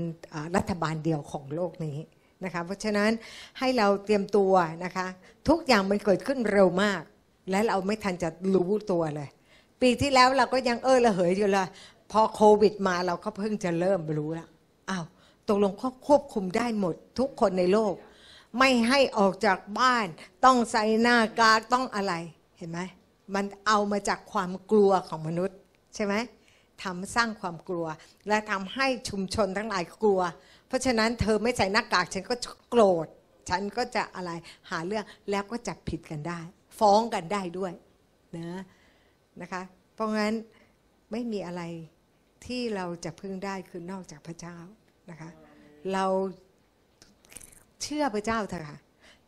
รัฐบาลเดียวของโลกนี้นะคะเพราะฉะนั้นให้เราเตรียมตัวนะคะ ทุกอย่างมันเกิดขึ้นเร็วมาก และเราไม่ทันจะรู้ตัวเลย ปีที่แล้วเราก็ยังเออระเหยอยู่เลย พอโควิดมาเราก็เพิ่งจะเริ่มรู้แล้วอ้าวตกลงเขาควบคุมได้หมดทุกคนในโลก ไม่ให้ออกจากบ้าน ต้องใส่หน้ากากต้องอะไรเห็นไหมมันเอามาจากความกลัวของมนุษย์ ใช่ไหมทำสร้างความกลัว และทำให้ชุมชนทั้งหลายกลัว เพราะฉะนั้นเธอไม่ใส่หน้ากากฉันก็โกรธ ฉันก็จะอะไรหาเรื่องแล้วก็จับผิดกันได้ ฟ้องกันได้ด้วยนะนะคะ เพราะงั้นไม่มีอะไร ที่เราจะพึ่งได้คือนอกจากพระเจ้านะคะ เราเชื่อพระเจ้าเถอะค่ะ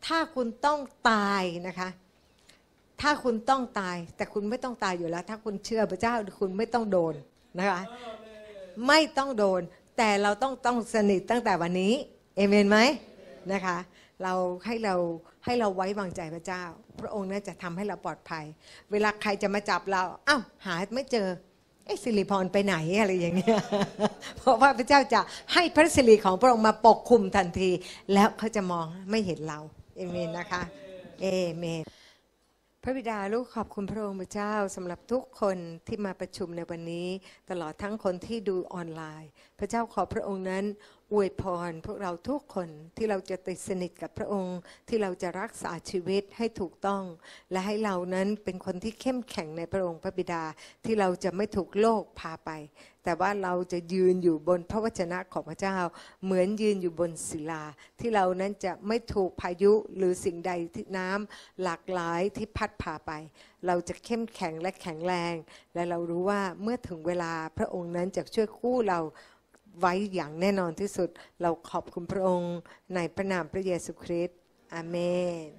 ถ้าคุณต้องตายนะคะ ถ้าคุณต้องตาย แต่คุณไม่ต้องตายอยู่แล้ว ถ้าคุณเชื่อพระเจ้าคุณไม่ต้องโดนนะคะ ไม่ต้องโดน แต่เราต้องต้องสนิทตั้งแต่วันนี้ เอเมนไหมนะคะ เราให้เราให้เราไว้วางใจพระเจ้า พระองค์น่าจะทำให้เราปลอดภัย เวลาใครจะมาจับเรา อ้าวหาไม่เจอ เอ๊ะสิริพรไปไหนอะไรอย่างเงี้ยเพราะว่าพระเจ้าจะให้พระสิริของพระองค์มาปกคลุมทันที แล้วเขาจะมองไม่เห็นเราเอเมนนะคะเอเมน พระบิดาลูกขอบคุณพระองค์พระเจ้าสำหรับทุกคนที่มาประชุมในวันนี้ ตลอดทั้งคนที่ดูออนไลน์ พระเจ้าขอพระองค์นั้นอวยพรพวกเราทุกคนที่เราจะติดสนิทกับพระองค์ ที่เราจะรักษาชีวิตให้ถูกต้อง และให้เรานั้นเป็นคนที่เข้มแข็งในพระองค์พระบิดาที่เราจะไม่ถูกโลกพาไป แต่ว่าเราจะยืนอยู่บนพระวจนะของพระเจ้า เหมือนยืนอยู่บนศิลา ที่เรานั้นจะไม่ถูกพายุหรือสิ่งใดที่น้ำหลากหลายที่พัดพาไป เราจะเข้มแข็งและแข็งแรง และเรารู้ว่าเมื่อถึงเวลาพระองค์นั้นจะช่วยกู้เราไว้อย่างแน่นอนที่สุด เราขอบคุณพระองค์ในพระนามพระเยซูคริสต์อาเมน